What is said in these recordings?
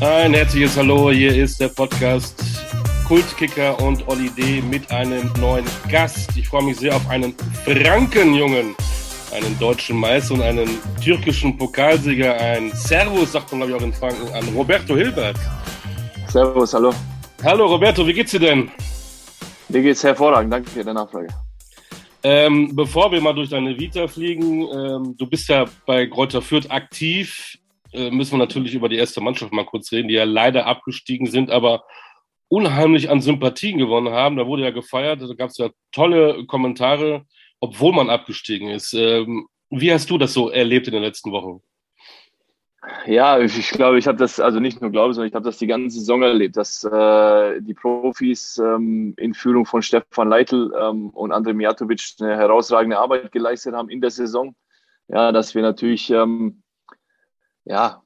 Ein herzliches Hallo, hier ist der Podcast Kultkicker und Olli D. mit einem neuen Gast. Ich freue mich sehr auf einen Frankenjungen, einen deutschen Meister und einen türkischen Pokalsieger. Ein Servus, sagt man glaube ich auch in Franken, an Roberto Hilbert. Servus, hallo. Hallo Roberto, wie geht's dir denn? Mir geht's hervorragend, danke für die Nachfrage. Ähm, bevor wir mal durch deine Vita fliegen, ähm, du bist ja bei Greuther Fürth aktiv müssen wir natürlich über die erste Mannschaft mal kurz reden, die ja leider abgestiegen sind, aber unheimlich an Sympathien gewonnen haben. Da wurde ja gefeiert, da gab es ja tolle Kommentare, obwohl man abgestiegen ist. Ähm, wie hast du das so erlebt in den letzten Wochen? Ja, ich glaube, ich habe das, also nicht nur glaube, sondern ich habe das die ganze Saison erlebt, dass äh, die Profis ähm, in Führung von Stefan Leitl ähm, und André Mijatovic eine herausragende Arbeit geleistet haben in der Saison. Ja, dass wir natürlich ähm, ja,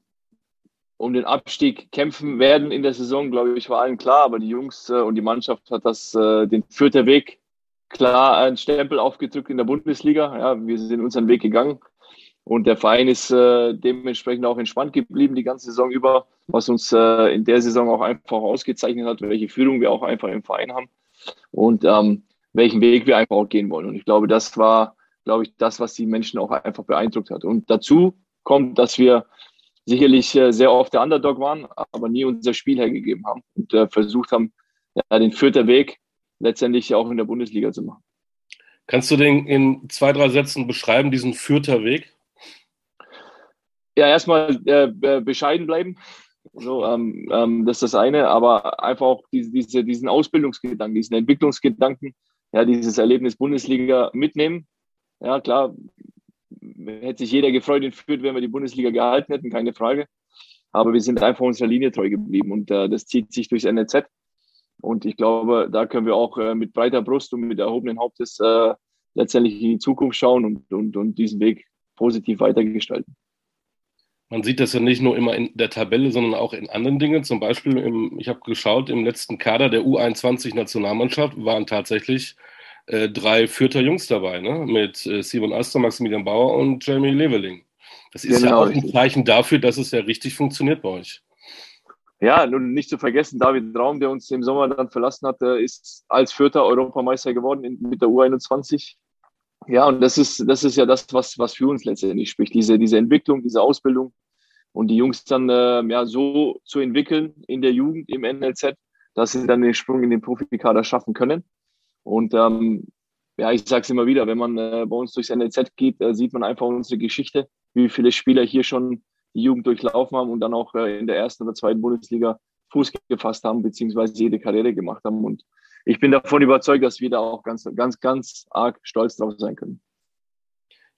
um den Abstieg kämpfen werden in der Saison, glaube ich, war allen klar. Aber die Jungs äh, und die Mannschaft hat das, äh, den vierten Weg klar einen Stempel aufgedrückt in der Bundesliga. Ja, wir sind unseren Weg gegangen. Und der Verein ist äh, dementsprechend auch entspannt geblieben die ganze Saison über, was uns äh, in der Saison auch einfach ausgezeichnet hat, welche Führung wir auch einfach im Verein haben und ähm, welchen Weg wir einfach auch gehen wollen. Und ich glaube, das war, glaube ich, das, was die Menschen auch einfach beeindruckt hat. Und dazu kommt, dass wir sicherlich äh, sehr oft der Underdog waren, aber nie unser Spiel hergegeben haben und äh, versucht haben, ja, den vierten Weg letztendlich auch in der Bundesliga zu machen. Kannst du den in zwei, drei Sätzen beschreiben, diesen vierter Weg? Ja, erstmal äh, bescheiden bleiben. So, ähm, ähm, das ist das eine, aber einfach auch diese, diese, diesen Ausbildungsgedanken, diesen Entwicklungsgedanken, ja, dieses Erlebnis Bundesliga mitnehmen. Ja, klar, hätte sich jeder gefreut in Fürth, wenn wir die Bundesliga gehalten hätten, keine Frage. Aber wir sind einfach unserer Linie treu geblieben und äh, das zieht sich durchs NLZ. Und ich glaube, da können wir auch äh, mit breiter Brust und mit erhobenen Hauptes äh, letztendlich in die Zukunft schauen und, und, und diesen Weg positiv weitergestalten. Man sieht das ja nicht nur immer in der Tabelle, sondern auch in anderen Dingen. Zum Beispiel, im, ich habe geschaut, im letzten Kader der U21-Nationalmannschaft waren tatsächlich äh, drei Fürther Jungs dabei, ne? mit äh, Simon Aster, Maximilian Bauer und Jamie Leveling. Das ist genau, ja auch ein Zeichen dafür, dass es ja richtig funktioniert bei euch. Ja, nun nicht zu vergessen, David Raum, der uns im Sommer dann verlassen hat, ist als Vierter Europameister geworden in, mit der U21. Ja, und das ist, das ist ja das, was, was für uns letztendlich spricht, diese, diese Entwicklung, diese Ausbildung und die Jungs dann äh, ja, so zu entwickeln in der Jugend im NLZ, dass sie dann den Sprung in den Profikader schaffen können. Und ähm, ja, ich sage es immer wieder, wenn man äh, bei uns durchs NLZ geht, äh, sieht man einfach unsere Geschichte, wie viele Spieler hier schon die Jugend durchlaufen haben und dann auch äh, in der ersten oder zweiten Bundesliga Fuß gefasst haben, beziehungsweise jede Karriere gemacht haben. Und ich bin davon überzeugt, dass wir da auch ganz, ganz, ganz arg stolz drauf sein können.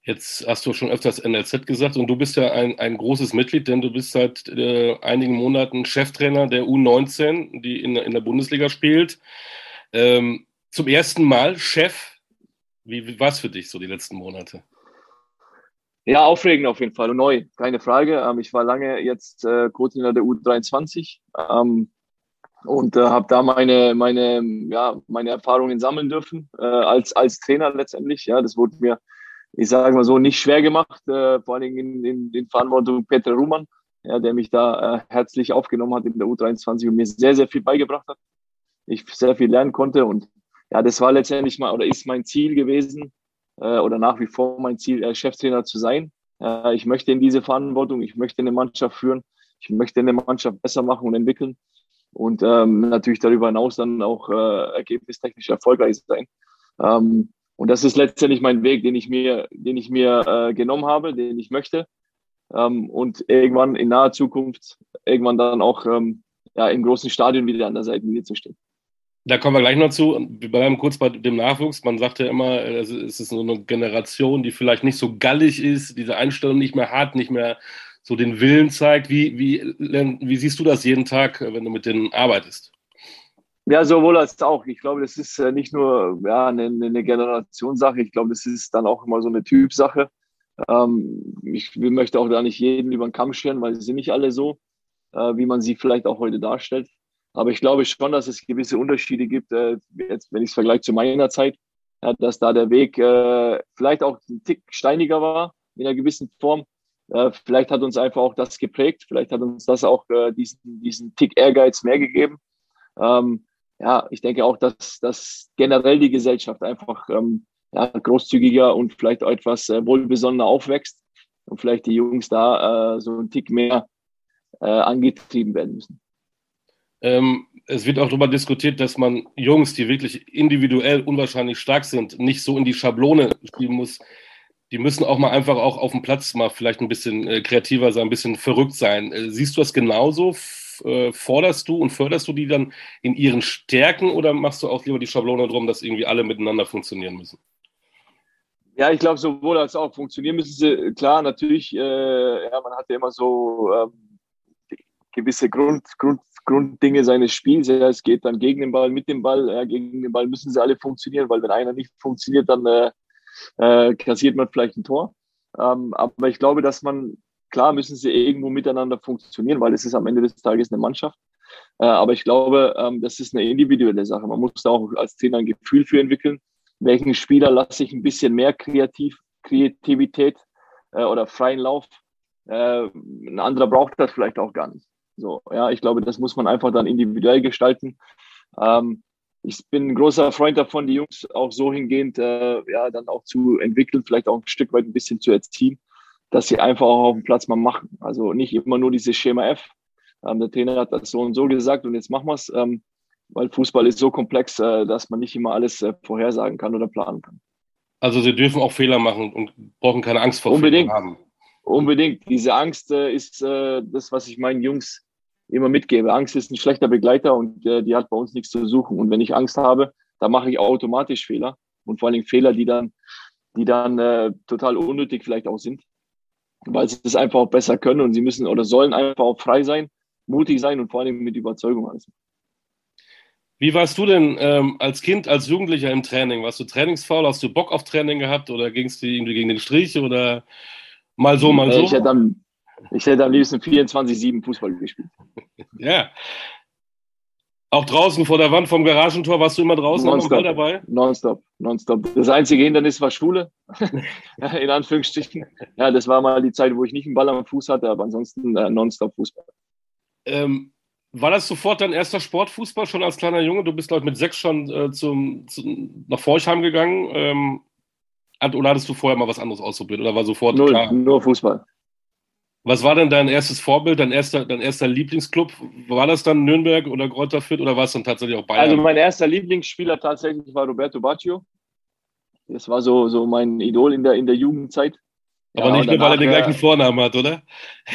Jetzt hast du schon öfters NLZ gesagt und du bist ja ein, ein großes Mitglied, denn du bist seit äh, einigen Monaten Cheftrainer der U19, die in, in der Bundesliga spielt. Ähm, zum ersten Mal Chef. Wie, wie war es für dich so die letzten Monate? Ja, aufregend auf jeden Fall und neu, keine Frage. Ähm, ich war lange jetzt äh, Co-Trainer der U23 ähm, und äh, habe da meine, meine, ja, meine Erfahrungen sammeln dürfen äh, als, als Trainer letztendlich. Ja, das wurde mir, ich sage mal so, nicht schwer gemacht, äh, vor allen Dingen in, in, in Verantwortung Peter Ruhmann, ja, der mich da äh, herzlich aufgenommen hat in der U23 und mir sehr, sehr viel beigebracht hat. Ich sehr viel lernen konnte und ja, das war letztendlich mal oder ist mein Ziel gewesen äh, oder nach wie vor mein Ziel, äh, Cheftrainer zu sein. Äh, ich möchte in diese Verantwortung, ich möchte eine Mannschaft führen, ich möchte eine Mannschaft besser machen und entwickeln und ähm, natürlich darüber hinaus dann auch äh, ergebnistechnisch erfolgreich sein. Ähm, und das ist letztendlich mein Weg, den ich mir, den ich mir äh, genommen habe, den ich möchte. Ähm, und irgendwann in naher Zukunft, irgendwann dann auch ähm, ja, im großen Stadion wieder an der Seitenlinie zu stehen. Da kommen wir gleich noch zu. Wir bleiben kurz bei dem Nachwuchs. Man sagt ja immer, es ist so eine Generation, die vielleicht nicht so gallig ist, diese Einstellung nicht mehr hat, nicht mehr so den Willen zeigt. Wie, wie, wie siehst du das jeden Tag, wenn du mit denen arbeitest? Ja, sowohl als auch. Ich glaube, das ist äh, nicht nur ja, eine, eine Generationssache. Ich glaube, das ist dann auch immer so eine Typsache. Ähm, ich möchte auch da nicht jeden über den Kamm scheren, weil sie sind nicht alle so, äh, wie man sie vielleicht auch heute darstellt. Aber ich glaube schon, dass es gewisse Unterschiede gibt, äh, jetzt, wenn ich es vergleiche zu meiner Zeit, ja, dass da der Weg äh, vielleicht auch ein Tick steiniger war in einer gewissen Form. Äh, vielleicht hat uns einfach auch das geprägt, vielleicht hat uns das auch äh, diesen, diesen Tick Ehrgeiz mehr gegeben. Ähm, ja, ich denke auch, dass, dass generell die Gesellschaft einfach ähm, ja, großzügiger und vielleicht auch etwas äh, wohlbesonnener aufwächst und vielleicht die Jungs da äh, so einen Tick mehr äh, angetrieben werden müssen. Ähm, es wird auch darüber diskutiert, dass man Jungs, die wirklich individuell unwahrscheinlich stark sind, nicht so in die Schablone spielen muss. Die müssen auch mal einfach auch auf dem Platz mal vielleicht ein bisschen äh, kreativer sein, ein bisschen verrückt sein. Äh, siehst du das genauso? F äh, forderst du und förderst du die dann in ihren Stärken oder machst du auch lieber die Schablone drum, dass irgendwie alle miteinander funktionieren müssen? Ja, ich glaube, sowohl als auch funktionieren müssen sie. Klar, natürlich, äh, ja, man hat ja immer so ähm, gewisse Grund, Grund, Grunddinge seines Spiels. Ja, es geht dann gegen den Ball, mit dem Ball. Ja, gegen den Ball müssen sie alle funktionieren, weil wenn einer nicht funktioniert, dann äh, äh, kassiert man vielleicht ein Tor. Ähm, aber ich glaube, dass man, klar müssen sie irgendwo miteinander funktionieren, weil es ist am Ende des Tages eine Mannschaft. Äh, aber ich glaube, ähm, das ist eine individuelle Sache. Man muss da auch als Trainer ein Gefühl für entwickeln welchen Spieler lasse ich ein bisschen mehr Kreativ, Kreativität äh, oder freien Lauf. Äh, ein anderer braucht das vielleicht auch gar nicht. So, ja, ich glaube, das muss man einfach dann individuell gestalten. Ähm, ich bin ein großer Freund davon, die Jungs auch so hingehend, äh, ja, dann auch zu entwickeln, vielleicht auch ein Stück weit ein bisschen zu erziehen, dass sie einfach auch auf dem Platz mal machen. Also nicht immer nur dieses Schema F. Ähm, der Trainer hat das so und so gesagt und jetzt machen wir es. Ähm, weil Fußball ist so komplex, äh, dass man nicht immer alles äh, vorhersagen kann oder planen kann. Also sie dürfen auch Fehler machen und brauchen keine Angst vor Unbedingt. Fehlern haben. Unbedingt. Diese Angst äh, ist das, was ich meinen Jungs immer mitgebe. Angst ist ein schlechter Begleiter und die hat bei uns nichts zu suchen. Und wenn ich Angst habe, dann mache ich automatisch Fehler und vor allem Fehler, die dann, die dann äh, total unnötig vielleicht auch sind, weil sie das einfach auch besser können und sie müssen oder sollen einfach auch frei sein, mutig sein und vor allem mit Überzeugung alles. Wie warst du denn ähm, als Kind, als Jugendlicher im Training? Warst du trainingsfaul? Hast du Bock auf Training gehabt oder ging es dir irgendwie gegen den Strich oder mal so, mal so? Ich hätte am, ich hätte am liebsten 24-7 Fußball gespielt. ja. Auch draußen vor der Wand vom Garagentor warst du immer draußen nonstop, dabei? Nonstop, nonstop. Das einzige Hindernis war Schule, in Anführungsstrichen. Ja, das war mal die Zeit, wo ich nicht einen Ball am Fuß hatte, aber ansonsten äh, nonstop Fußball. Ähm, war das sofort dein erster Sportfußball schon als kleiner Junge? Du bist, glaube ich, mit sechs schon äh, zum, zum, nach Forchheim gegangen. Ähm, oder hattest du vorher mal was anderes ausprobiert? Oder war sofort Null, klar? Nur Fußball. Was war denn dein erstes Vorbild, dein erster, dein erster Lieblingsclub? War das dann Nürnberg oder Greuther Fürth oder war es dann tatsächlich auch Bayern? Also mein erster Lieblingsspieler tatsächlich war Roberto Baccio. Das war so, so mein Idol in der, in der Jugendzeit. Aber ja, nicht nur, weil er den gleichen Vornamen hat, oder?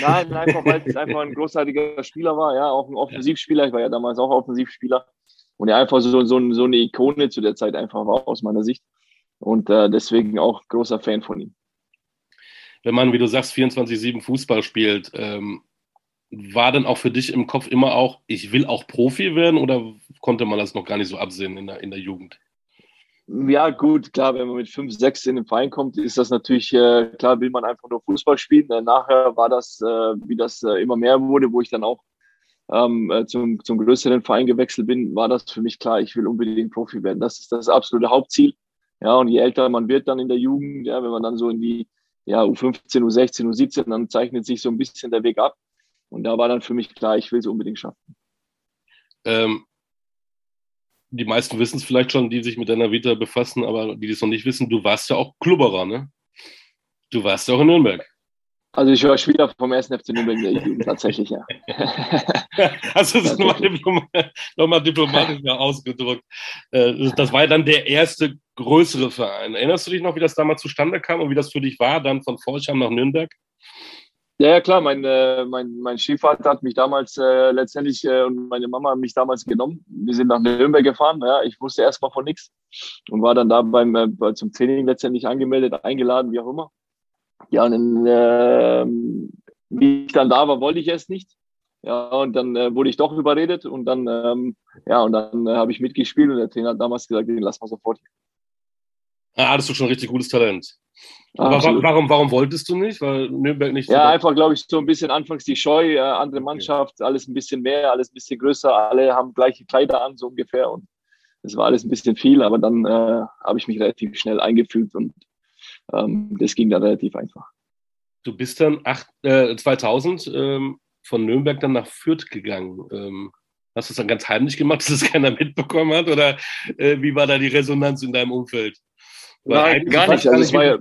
Nein, einfach weil es einfach ein großartiger Spieler war, ja, auch ein Offensivspieler. Ich war ja damals auch Offensivspieler. Und er einfach so, so, so eine Ikone zu der Zeit einfach war, aus meiner Sicht. Und äh, deswegen auch großer Fan von ihm. Wenn man, wie du sagst, 24-7 Fußball spielt, ähm, war denn auch für dich im Kopf immer auch, ich will auch Profi werden oder konnte man das noch gar nicht so absehen in der, in der Jugend? Ja, gut, klar, wenn man mit 5, 6 in den Verein kommt, ist das natürlich, äh, klar, will man einfach nur Fußball spielen. Äh, nachher war das, äh, wie das äh, immer mehr wurde, wo ich dann auch ähm, äh, zum, zum größeren Verein gewechselt bin, war das für mich klar, ich will unbedingt Profi werden. Das ist das absolute Hauptziel. Ja, und je älter man wird dann in der Jugend, ja, wenn man dann so in die ja, U15, U16, U17, dann zeichnet sich so ein bisschen der Weg ab. Und da war dann für mich klar, ich will es unbedingt schaffen. Ähm, die meisten wissen es vielleicht schon, die sich mit deiner Vita befassen, aber die das noch nicht wissen, du warst ja auch Klubberer, ne? Du warst ja auch in Nürnberg. Also ich war Spieler vom 1. FC Nürnberg der Jugend, tatsächlich, ja. Hast du das nochmal, diplom nochmal diplomatisch ausgedrückt? Äh, das war ja dann der erste größere Verein. Erinnerst du dich noch, wie das damals zustande kam und wie das für dich war, dann von Forchheim nach Nürnberg? Ja, ja klar, mein, äh, mein, mein Stiefvater hat mich damals äh, letztendlich äh, und meine Mama haben mich damals genommen. Wir sind nach Nürnberg gefahren. Ja. Ich wusste erstmal von nichts und war dann da beim, äh, zum Training letztendlich angemeldet, eingeladen, wie auch immer. Ja, und dann, äh, wie ich dann da war, wollte ich es nicht. Ja, und dann äh, wurde ich doch überredet und dann, ähm, ja, und dann äh, habe ich mitgespielt und der Trainer hat damals gesagt, den lass mal sofort. Ah, hattest du schon richtig gutes Talent. Absolut. warum, warum wolltest du nicht? Weil Nürnberg nicht. Ja, einfach, glaube ich, so ein bisschen anfangs die Scheu, äh, andere Mannschaft, okay. alles ein bisschen mehr, alles ein bisschen größer, alle haben gleiche Kleider an, so ungefähr. Und es war alles ein bisschen viel, aber dann äh, habe ich mich relativ schnell eingefügt und ähm, das ging dann relativ einfach. du bist dann acht, äh, 2000 ähm, von Nürnberg dann nach Fürth gegangen. Ähm, hast du es dann ganz heimlich gemacht, dass es keiner mitbekommen hat? Oder äh, wie war da die Resonanz in deinem Umfeld? Nein, gar nicht. Also es war ja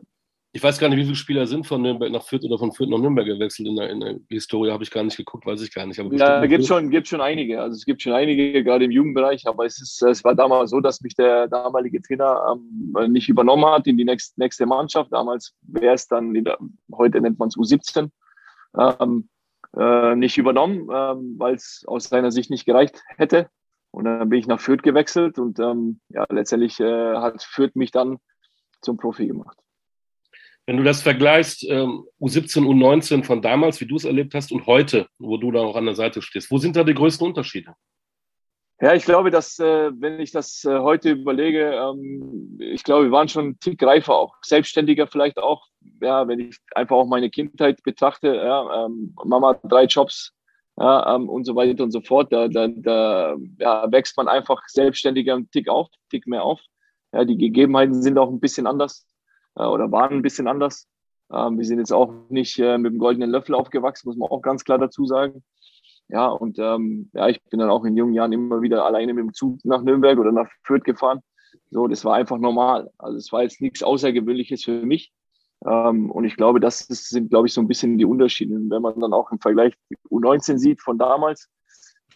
ich weiß gar nicht, wie viele Spieler sind von Nürnberg nach Fürth oder von Fürth nach Nürnberg gewechselt. In der, in der Historie habe ich gar nicht geguckt, weiß ich gar nicht. Ja, gibt schon, gibt schon einige. Also es gibt schon einige, gerade im Jugendbereich. Aber es, ist, es war damals so, dass mich der damalige Trainer ähm, nicht übernommen hat in die nächste, nächste Mannschaft. Damals wäre es dann, der, heute nennt man es U17, ähm, äh, nicht übernommen, ähm, weil es aus seiner Sicht nicht gereicht hätte. Und dann bin ich nach Fürth gewechselt und ähm, ja, letztendlich äh, hat Fürth mich dann zum Profi gemacht. Wenn du das vergleichst, ähm, U17, U19 von damals, wie du es erlebt hast, und heute, wo du da auch an der Seite stehst, wo sind da die größten Unterschiede? Ja, ich glaube, dass, äh, wenn ich das äh, heute überlege, ähm, ich glaube, wir waren schon ein Tick reifer auch, selbstständiger vielleicht auch. Ja, wenn ich einfach auch meine Kindheit betrachte, ja, ähm, Mama drei Jobs ja, ähm, und so weiter und so fort, da, da, da ja, wächst man einfach selbstständiger einen Tick auf, Tick mehr auf. Ja, die Gegebenheiten sind auch ein bisschen anders äh, oder waren ein bisschen anders. Ähm, wir sind jetzt auch nicht äh, mit dem goldenen Löffel aufgewachsen, muss man auch ganz klar dazu sagen. Ja, und ähm, ja, ich bin dann auch in jungen Jahren immer wieder alleine mit dem Zug nach Nürnberg oder nach Fürth gefahren. So, das war einfach normal. Also es war jetzt nichts Außergewöhnliches für mich. Ähm, und ich glaube, das sind, glaube ich, so ein bisschen die Unterschiede. wenn man dann auch im Vergleich U19 sieht von damals,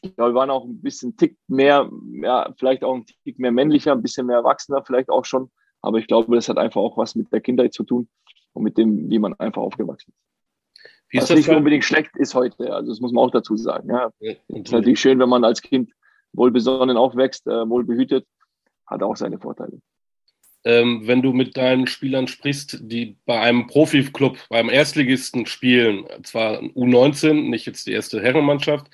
ich glaube, wir waren auch ein bisschen Tick mehr, ja, vielleicht auch ein Tick mehr männlicher, ein bisschen mehr erwachsener, vielleicht auch schon. Aber ich glaube, das hat einfach auch was mit der Kindheit zu tun und mit dem, wie man einfach aufgewachsen ist. Wie ist was nicht unbedingt schlecht ist heute, also das muss man auch dazu sagen. Ja. ja ist natürlich schön, wenn man als Kind wohlbesonnen aufwächst, äh, wohlbehütet, hat auch seine Vorteile. Ähm, wenn du mit deinen Spielern sprichst, die bei einem Profiklub, beim Erstligisten spielen, zwar U19, nicht jetzt die erste Herrenmannschaft,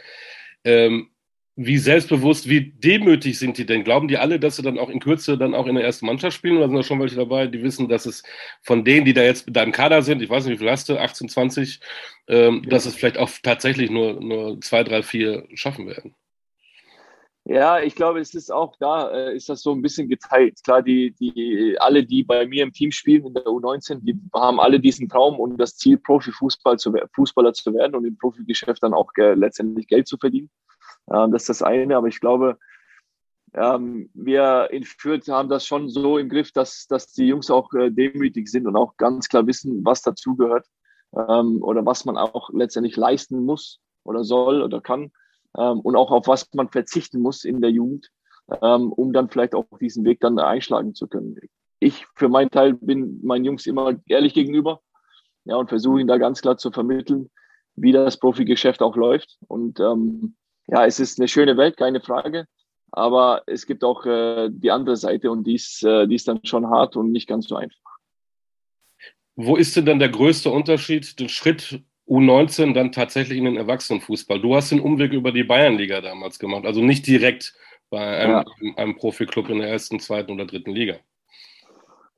ähm, wie selbstbewusst, wie demütig sind die denn? Glauben die alle, dass sie dann auch in Kürze dann auch in der ersten Mannschaft spielen? Oder sind da schon welche dabei, die wissen, dass es von denen, die da jetzt in deinem Kader sind, ich weiß nicht, wie viel hast du, 18, 20, ähm, ja. dass es vielleicht auch tatsächlich nur, nur zwei, drei, vier schaffen werden? Ja, ich glaube, es ist auch da, äh, ist das so ein bisschen geteilt. Klar, die, die, alle, die bei mir im Team spielen in der U19, die haben alle diesen Traum und das Ziel, Profifußball zu, Fußballer zu werden und im Profigeschäft dann auch letztendlich Geld zu verdienen. Ähm, das ist das eine, aber ich glaube, ähm, wir in Fürth haben das schon so im Griff, dass, dass die Jungs auch äh, demütig sind und auch ganz klar wissen, was dazugehört ähm, oder was man auch letztendlich leisten muss oder soll oder kann und auch auf was man verzichten muss in der Jugend, um dann vielleicht auch diesen Weg dann einschlagen zu können. Ich für meinen Teil bin meinen Jungs immer ehrlich gegenüber ja, und versuche ihnen da ganz klar zu vermitteln, wie das Profigeschäft auch läuft. Und ja, es ist eine schöne Welt, keine Frage. Aber es gibt auch äh, die andere Seite und die ist, äh, die ist dann schon hart und nicht ganz so einfach. Wo ist denn dann der größte Unterschied, den Schritt U19 dann tatsächlich in den Erwachsenenfußball? Du hast den Umweg über die Bayernliga damals gemacht, also nicht direkt bei einem, ja. einem Profiklub in der ersten, zweiten oder dritten Liga.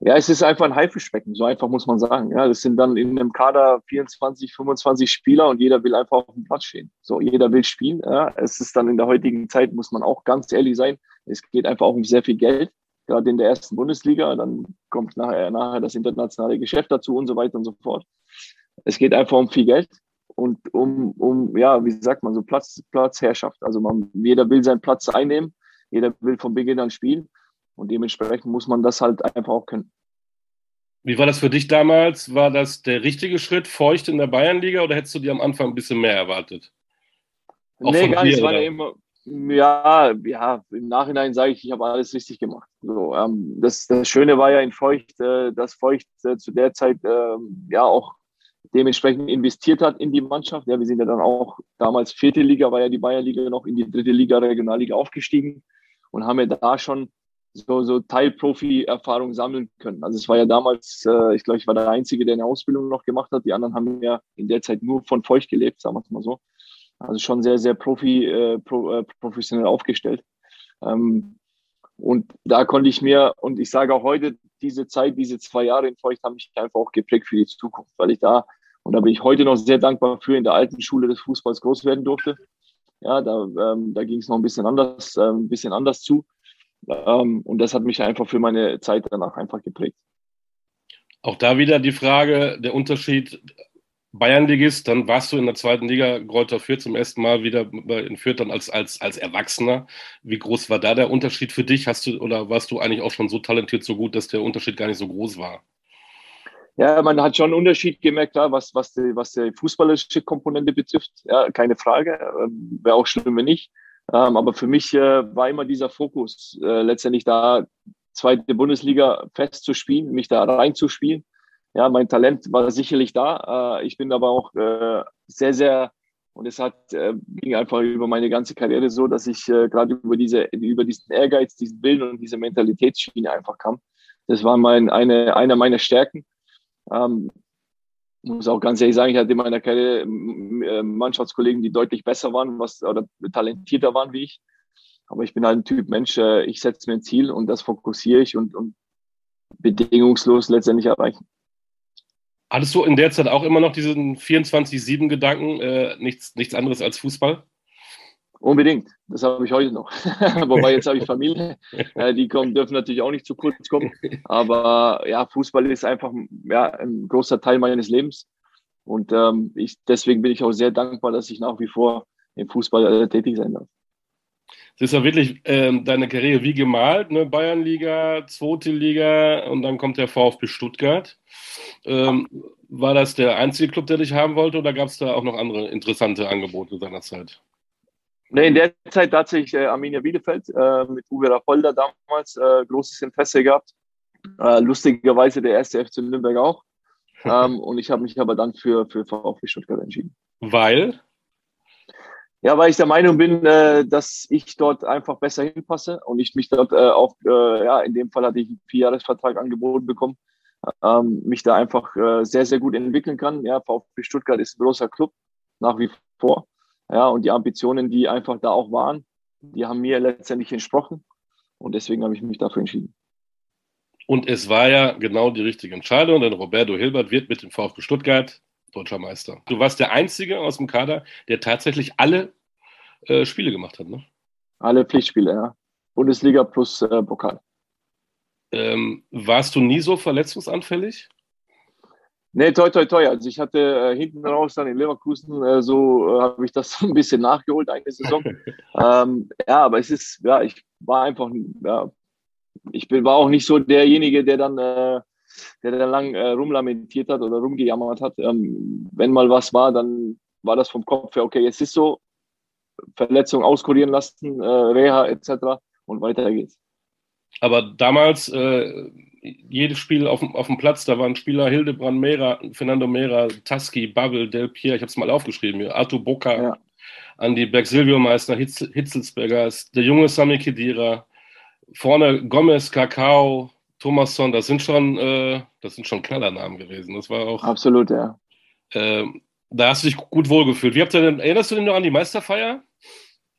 Ja, es ist einfach ein Haifischbecken, so einfach muss man sagen. Ja, das sind dann in einem Kader 24, 25 Spieler und jeder will einfach auf dem Platz stehen. So, jeder will spielen. Ja, es ist dann in der heutigen Zeit, muss man auch ganz ehrlich sein, es geht einfach auch um sehr viel Geld, gerade in der ersten Bundesliga. Dann kommt nachher, nachher das internationale Geschäft dazu und so weiter und so fort. Es geht einfach um viel Geld und um, um ja, wie sagt man, so Platz, Platzherrschaft. Also man, jeder will seinen Platz einnehmen, jeder will von Beginn an spielen. Und dementsprechend muss man das halt einfach auch können. Wie war das für dich damals? War das der richtige Schritt, feucht in der Bayernliga oder hättest du dir am Anfang ein bisschen mehr erwartet? Auch nee, gar nicht. War ja immer, ja, ja, im Nachhinein sage ich, ich habe alles richtig gemacht. So, ähm, das, das Schöne war ja in Feucht, äh, dass Feucht äh, zu der Zeit äh, ja auch dementsprechend investiert hat in die Mannschaft. Ja, wir sind ja dann auch damals vierte Liga, war ja die Bayernliga noch in die dritte Liga, Regionalliga aufgestiegen und haben ja da schon so, so Teilprofi-Erfahrung sammeln können. Also es war ja damals, äh, ich glaube, ich war der Einzige, der eine Ausbildung noch gemacht hat. Die anderen haben ja in der Zeit nur von Feucht gelebt, sagen wir es mal so. Also schon sehr, sehr profi, äh, pro, äh, professionell aufgestellt. Ähm, und da konnte ich mir, und ich sage auch heute, diese Zeit, diese zwei Jahre in Feucht haben mich einfach auch geprägt für die Zukunft, weil ich da, und da bin ich heute noch sehr dankbar für, in der alten Schule des Fußballs groß werden durfte. Ja, da, ähm, da ging es noch ein bisschen anders, äh, ein bisschen anders zu. Ähm, und das hat mich einfach für meine Zeit danach einfach geprägt. Auch da wieder die Frage, der Unterschied Bayernligist, dann warst du in der zweiten Liga Greuther Fürth zum ersten Mal wieder in Fürth dann als, als, als Erwachsener. Wie groß war da der Unterschied für dich? Hast du oder warst du eigentlich auch schon so talentiert, so gut, dass der Unterschied gar nicht so groß war? Ja, man hat schon einen Unterschied gemerkt, was, was, die, was die fußballische Komponente betrifft. Ja, keine Frage. Ähm, Wäre auch schlimm, wenn nicht. Ähm, aber für mich äh, war immer dieser Fokus, äh, letztendlich da zweite Bundesliga festzuspielen, mich da reinzuspielen. Ja, mein Talent war sicherlich da. Äh, ich bin aber auch äh, sehr, sehr, und es hat äh, ging einfach über meine ganze Karriere so, dass ich äh, gerade über diese, über diesen Ehrgeiz, diesen Willen und diese Mentalitätsschiene einfach kam. Das war mein, eine, einer meiner Stärken. Ähm, muss auch ganz ehrlich sagen, ich hatte in meiner Karriere äh, Mannschaftskollegen, die deutlich besser waren, was oder talentierter waren wie ich. Aber ich bin halt ein Typ Mensch, äh, ich setze mir ein Ziel und das fokussiere ich und, und bedingungslos letztendlich erreichen. Hattest du in der Zeit auch immer noch diesen 24-7-Gedanken, äh, nichts, nichts anderes als Fußball? Unbedingt. Das habe ich heute noch. Wobei jetzt habe ich Familie. Äh, die kommen, dürfen natürlich auch nicht zu kurz kommen. Aber ja, Fußball ist einfach ja, ein großer Teil meines Lebens. Und ähm, ich, deswegen bin ich auch sehr dankbar, dass ich nach wie vor im Fußball äh, tätig sein darf. Es ist ja wirklich ähm, deine Karriere wie gemalt, ne? Bayernliga, zweite Liga und dann kommt der VfB Stuttgart. Ähm, war das der einzige Club, der dich haben wollte oder gab es da auch noch andere interessante Angebote seinerzeit? Nee, in der Zeit tatsächlich äh, Arminia Bielefeld äh, mit Uwe Rapolda damals äh, großes Interesse gehabt. Äh, lustigerweise der erste FC Nürnberg auch. Ähm, und ich habe mich aber dann für, für VfB Stuttgart entschieden. Weil? Ja, weil ich der Meinung bin, äh, dass ich dort einfach besser hinpasse und ich mich dort äh, auch, äh, ja, in dem Fall hatte ich einen Vierjahresvertrag angeboten bekommen, ähm, mich da einfach äh, sehr, sehr gut entwickeln kann. Ja, VfB Stuttgart ist ein großer Club, nach wie vor. Ja, und die Ambitionen, die einfach da auch waren, die haben mir letztendlich entsprochen. Und deswegen habe ich mich dafür entschieden. Und es war ja genau die richtige Entscheidung, denn Roberto Hilbert wird mit dem VfB Stuttgart deutscher Meister. Du warst der Einzige aus dem Kader, der tatsächlich alle äh, Spiele gemacht hat, ne? Alle Pflichtspiele, ja. Bundesliga plus äh, Pokal. Ähm, warst du nie so verletzungsanfällig? Nee, toi, toi, toi. Also ich hatte äh, hinten raus dann in Leverkusen, äh, so äh, habe ich das ein bisschen nachgeholt, eine Saison. ähm, ja, aber es ist, ja, ich war einfach, ja, ich bin, war auch nicht so derjenige, der dann, äh, der dann lang äh, rumlamentiert hat oder rumgejammert hat. Ähm, wenn mal was war, dann war das vom Kopf her, okay, jetzt ist so, Verletzung auskurieren lassen, äh, Reha etc. und weiter geht's. Aber damals äh, jedes Spiel auf, auf dem Platz, da waren Spieler Hildebrand Mera, Fernando Mera, Taski, Babbel, Del Pier, ich habe es mal aufgeschrieben hier, Artu Boca, ja. Andi Berg, Silvio Meister, Hitz, Hitzelsberger, der junge Sami Kedira, vorne Gomez, Kakao, Thomasson, das sind schon, äh, das sind schon Knallernamen gewesen. Das war auch. Absolut, ja. Äh, da hast du dich gut wohlgefühlt. Wie habt ihr denn, erinnerst du dich noch an die Meisterfeier?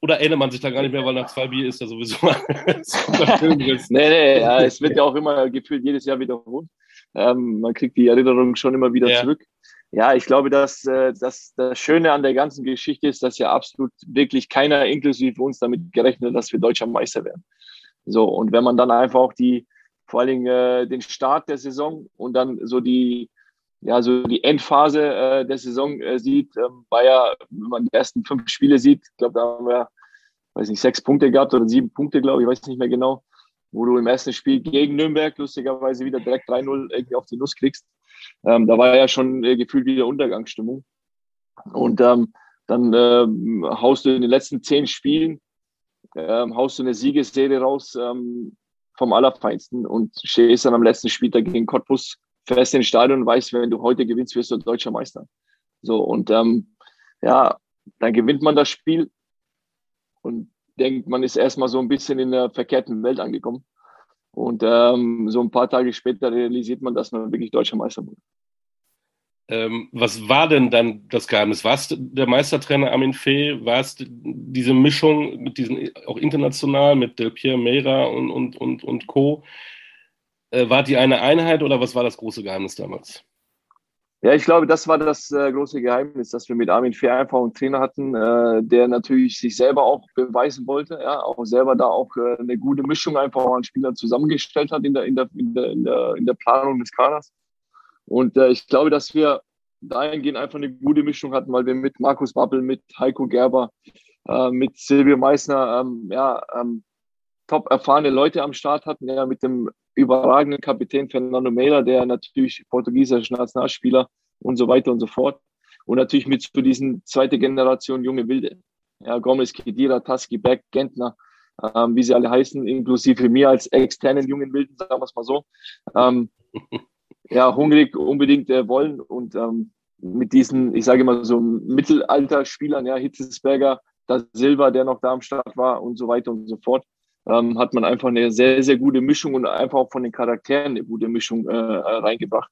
Oder erinnert man sich da gar nicht mehr, weil nach zwei Bier ist ja sowieso nee, nee, ja, es wird ja auch immer gefühlt jedes Jahr wiederholt. Ähm, man kriegt die Erinnerung schon immer wieder ja. zurück. Ja, ich glaube, dass, äh, dass das Schöne an der ganzen Geschichte ist, dass ja absolut wirklich keiner, inklusive uns, damit gerechnet hat, dass wir deutscher Meister werden. So, und wenn man dann einfach auch die, vor allen Dingen äh, den Start der Saison und dann so die, ja, so die Endphase äh, der Saison äh, sieht, ähm, war ja, wenn man die ersten fünf Spiele sieht, ich glaube, da haben wir, weiß nicht, sechs Punkte gehabt oder sieben Punkte, glaube ich, weiß nicht mehr genau, wo du im ersten Spiel gegen Nürnberg lustigerweise wieder direkt 3-0 irgendwie auf die Nuss kriegst. Ähm, da war ja schon äh, gefühlt wieder Untergangsstimmung. Und ähm, dann ähm, haust du in den letzten zehn Spielen, ähm, haust du eine Siegesserie raus ähm, vom Allerfeinsten und stehst dann am letzten Spieltag gegen Cottbus fährst ins Stadion und weißt, wenn du heute gewinnst, wirst du deutscher Meister. So, und ähm, ja, dann gewinnt man das Spiel und denkt, man ist erstmal so ein bisschen in der verkehrten Welt angekommen. Und ähm, so ein paar Tage später realisiert man, dass man wirklich deutscher Meister wurde. Ähm, was war denn dann das Geheimnis? War es der Meistertrainer Armin Fee? War es diese Mischung mit diesen, auch international, mit Del Pierre Meira und, und, und, und Co.? Äh, war die eine Einheit oder was war das große Geheimnis damals? Ja, ich glaube, das war das äh, große Geheimnis, dass wir mit Armin Fehr einfach einen Trainer hatten, äh, der natürlich sich selber auch beweisen wollte, ja, auch selber da auch äh, eine gute Mischung einfach an Spielern zusammengestellt hat in der, in der, in der, in der, in der Planung des Kaders. Und äh, ich glaube, dass wir dahingehend einfach eine gute Mischung hatten, weil wir mit Markus Babbel, mit Heiko Gerber, äh, mit Silvio Meissner, ähm, ja, ähm, top erfahrene Leute am Start hatten, ja, mit dem überragenden Kapitän Fernando Mela, der natürlich portugiesischer Nationalspieler und so weiter und so fort. Und natürlich mit für diesen zweite Generation junge Wilde. Ja, Gomez, Kedira, Taski, Beck, Gentner, ähm, wie sie alle heißen, inklusive mir als externen jungen Wilden, sagen wir es mal so. Ähm, ja, hungrig unbedingt äh, wollen und ähm, mit diesen, ich sage mal so Mittelalter-Spielern, ja, Hitzesberger, da Silva, der noch da am Start war und so weiter und so fort, ähm, hat man einfach eine sehr, sehr gute Mischung und einfach auch von den Charakteren eine gute Mischung äh, reingebracht.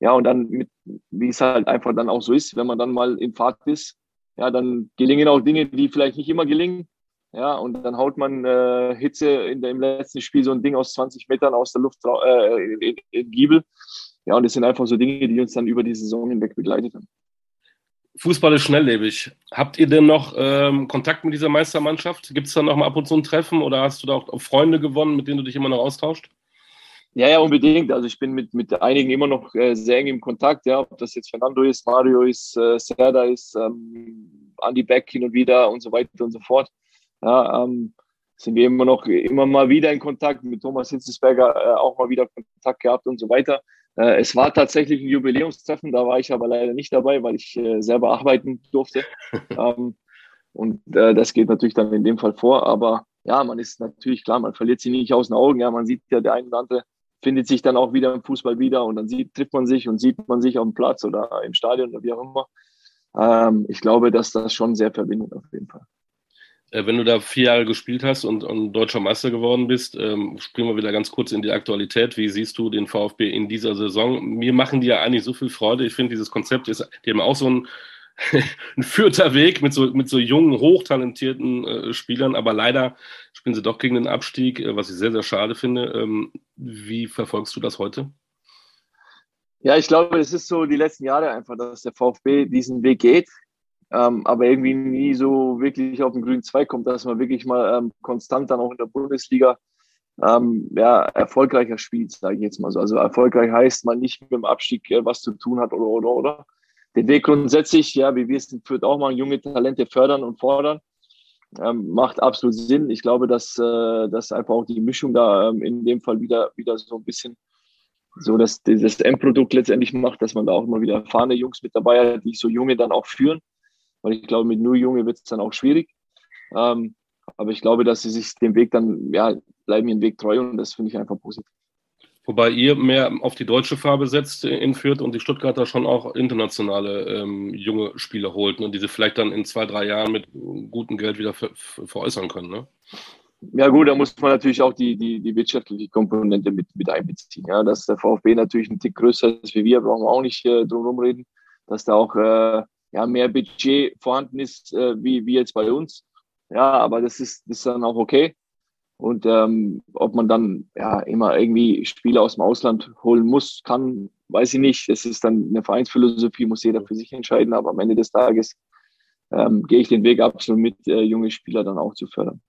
Ja, und dann, mit, wie es halt einfach dann auch so ist, wenn man dann mal in Fahrt ist, ja, dann gelingen auch Dinge, die vielleicht nicht immer gelingen. Ja, und dann haut man äh, Hitze in der, im letzten Spiel so ein Ding aus 20 Metern aus der Luft äh, in, in Giebel. Ja, und das sind einfach so Dinge, die uns dann über die Saison hinweg begleitet haben. Fußball ist schnelllebig. Habt ihr denn noch ähm, Kontakt mit dieser Meistermannschaft? Gibt es da noch mal ab und zu ein Treffen oder hast du da auch Freunde gewonnen, mit denen du dich immer noch austauscht? Ja, ja, unbedingt. Also ich bin mit, mit einigen immer noch äh, sehr eng im Kontakt, ja, ob das jetzt Fernando ist, Mario ist, äh, Serda ist, ähm, Andy Beck hin und wieder und so weiter und so fort ja, ähm, sind wir immer noch immer mal wieder in Kontakt mit Thomas Hitzesberger, äh, auch mal wieder Kontakt gehabt und so weiter. Äh, es war tatsächlich ein Jubiläumstreffen, da war ich aber leider nicht dabei, weil ich äh, selber arbeiten durfte. ähm, und äh, das geht natürlich dann in dem Fall vor. Aber ja, man ist natürlich klar, man verliert sie nicht aus den Augen. Ja, man sieht ja, der eine oder andere findet sich dann auch wieder im Fußball wieder und dann sieht, trifft man sich und sieht man sich auf dem Platz oder im Stadion oder wie auch immer. Ähm, ich glaube, dass das schon sehr verbindet auf jeden Fall. Äh, wenn du da vier Jahre gespielt hast und, und deutscher Meister geworden bist, ähm, springen wir wieder ganz kurz in die Aktualität. Wie siehst du den VfB in dieser Saison? Mir machen die ja eigentlich so viel Freude. Ich finde, dieses Konzept ist, die haben auch so ein, ein vierter Weg mit so, mit so jungen, hochtalentierten äh, Spielern, aber leider spielen sie doch gegen den Abstieg, äh, was ich sehr, sehr schade finde. Ähm, wie verfolgst du das heute? Ja, ich glaube, es ist so die letzten Jahre einfach, dass der VfB diesen Weg geht ähm, aber irgendwie nie so wirklich auf den grünen Zweig kommt, dass man wirklich mal ähm, konstant dann auch in der Bundesliga ähm, ja, erfolgreicher spielt, sage ich jetzt mal so. Also erfolgreich heißt, man nicht mit dem Abstieg äh, was zu tun hat oder, oder, oder. Den Weg grundsätzlich, ja, wie wir es in Fürth auch machen, junge Talente fördern und fordern, ähm, macht absolut Sinn. Ich glaube, dass, äh, dass einfach auch die Mischung da ähm, in dem Fall wieder, wieder so ein bisschen so dass das Endprodukt letztendlich macht, dass man da auch immer wieder erfahrene Jungs mit dabei hat, die so junge dann auch führen weil ich glaube, mit nur Junge wird es dann auch schwierig. Ähm, aber ich glaube, dass sie sich dem Weg dann, ja, bleiben ihren Weg treu und das finde ich einfach positiv. Wobei ihr mehr auf die deutsche Farbe setzt in Fürth und die Stuttgarter schon auch internationale ähm, junge Spieler holten und diese vielleicht dann in zwei, drei Jahren mit gutem Geld wieder ver veräußern können, ne? Ja gut, da muss man natürlich auch die, die, die wirtschaftliche Komponente mit, mit einbeziehen. Ja, dass der VfB natürlich ein Tick größer ist wie wir, brauchen wir auch nicht äh, drum herum reden. Dass da auch äh, ja, mehr Budget vorhanden ist, äh, wie, wie jetzt bei uns. Ja, aber das ist, das ist dann auch okay. Und ähm, ob man dann ja immer irgendwie Spieler aus dem Ausland holen muss, kann, weiß ich nicht. Es ist dann eine Vereinsphilosophie, muss jeder für sich entscheiden. Aber am Ende des Tages ähm, gehe ich den Weg absolut mit, äh, junge Spieler dann auch zu fördern.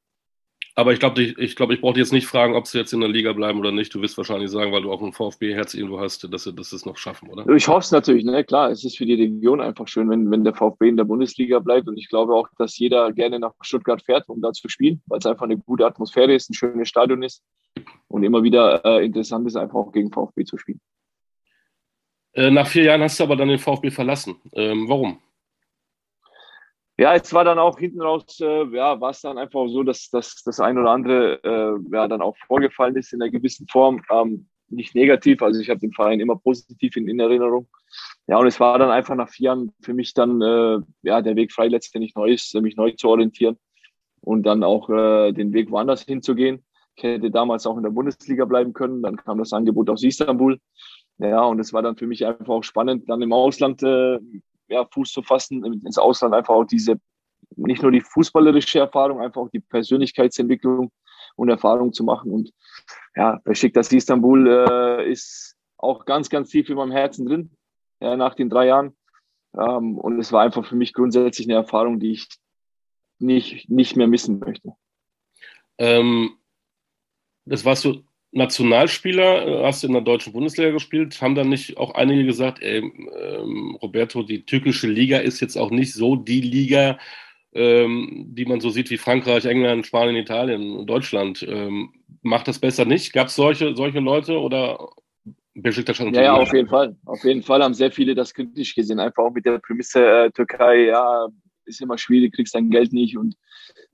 Aber ich glaube, ich, ich, glaub, ich brauche jetzt nicht fragen, ob sie jetzt in der Liga bleiben oder nicht. Du wirst wahrscheinlich sagen, weil du auch ein VfB-Herz irgendwo hast, dass sie, dass sie es noch schaffen, oder? Ich hoffe es natürlich, ne? Klar, es ist für die Region einfach schön, wenn, wenn der VfB in der Bundesliga bleibt. Und ich glaube auch, dass jeder gerne nach Stuttgart fährt, um da zu spielen, weil es einfach eine gute Atmosphäre ist, ein schönes Stadion ist und immer wieder äh, interessant ist, einfach auch gegen VfB zu spielen. Äh, nach vier Jahren hast du aber dann den VfB verlassen. Ähm, warum? Ja, es war dann auch hinten raus, äh, ja, war es dann einfach so, dass, dass das ein oder andere äh, ja, dann auch vorgefallen ist in einer gewissen Form. Ähm, nicht negativ, also ich habe den Verein immer positiv in, in, Erinnerung. Ja, und es war dann einfach nach vier Jahren für mich dann äh, ja, der Weg frei, letztendlich neu ist, mich neu zu orientieren und dann auch äh, den Weg woanders hinzugehen. Ich hätte damals auch in der Bundesliga bleiben können, dann kam das Angebot aus Istanbul. Ja, und es war dann für mich einfach auch spannend, dann im Ausland äh, ja, Fuß zu fassen, ins Ausland einfach auch diese, nicht nur die fußballerische Erfahrung, einfach auch die Persönlichkeitsentwicklung und Erfahrung zu machen. Und ja, das Istanbul äh, ist auch ganz, ganz tief in meinem Herzen drin, ja, nach den drei Jahren. Ähm, und es war einfach für mich grundsätzlich eine Erfahrung, die ich nicht, nicht mehr missen möchte. Ähm, das warst du Nationalspieler, äh, hast du in der deutschen Bundesliga gespielt, haben dann nicht auch einige gesagt, ey, ähm, Roberto, die türkische Liga ist jetzt auch nicht so die Liga, ähm, die man so sieht wie Frankreich, England, Spanien, Italien, Deutschland. Ähm, macht das besser nicht? Gab es solche, solche Leute oder Besiktas schon? Ja, ja, auf jeden Fall. Auf jeden Fall haben sehr viele das kritisch gesehen. Einfach auch mit der Prämisse äh, Türkei, ja, ist immer schwierig, kriegst dein Geld nicht und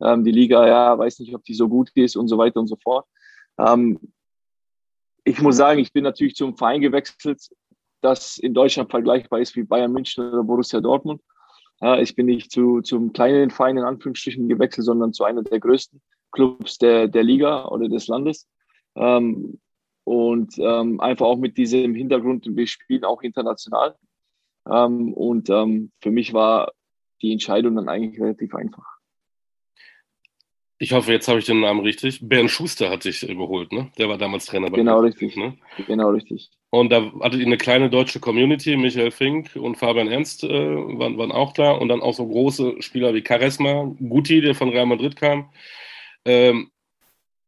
ähm, die Liga, ja, weiß nicht, ob die so gut ist und so weiter und so fort. Ähm, ich muss sagen, ich bin natürlich zum Verein gewechselt, das in Deutschland vergleichbar ist wie Bayern München oder Borussia Dortmund. Ja, ich bin nicht zu, zum kleinen Verein in Anführungsstrichen gewechselt, sondern zu einer der größten Clubs der, der Liga oder des Landes. Ähm, und ähm, einfach auch mit diesem Hintergrund, wir spielen auch international. Ähm, und ähm, für mich war die Entscheidung dann eigentlich relativ einfach. Ich hoffe, jetzt habe ich den Namen richtig. Bernd Schuster hat sich überholt, ne? Der war damals Trainer bei Genau, richtig. Ne? Genau, richtig. Und da hattet ihr eine kleine deutsche Community. Michael Fink und Fabian Ernst äh, waren, waren, auch da. Und dann auch so große Spieler wie Charisma, Guti, der von Real Madrid kam. Ähm,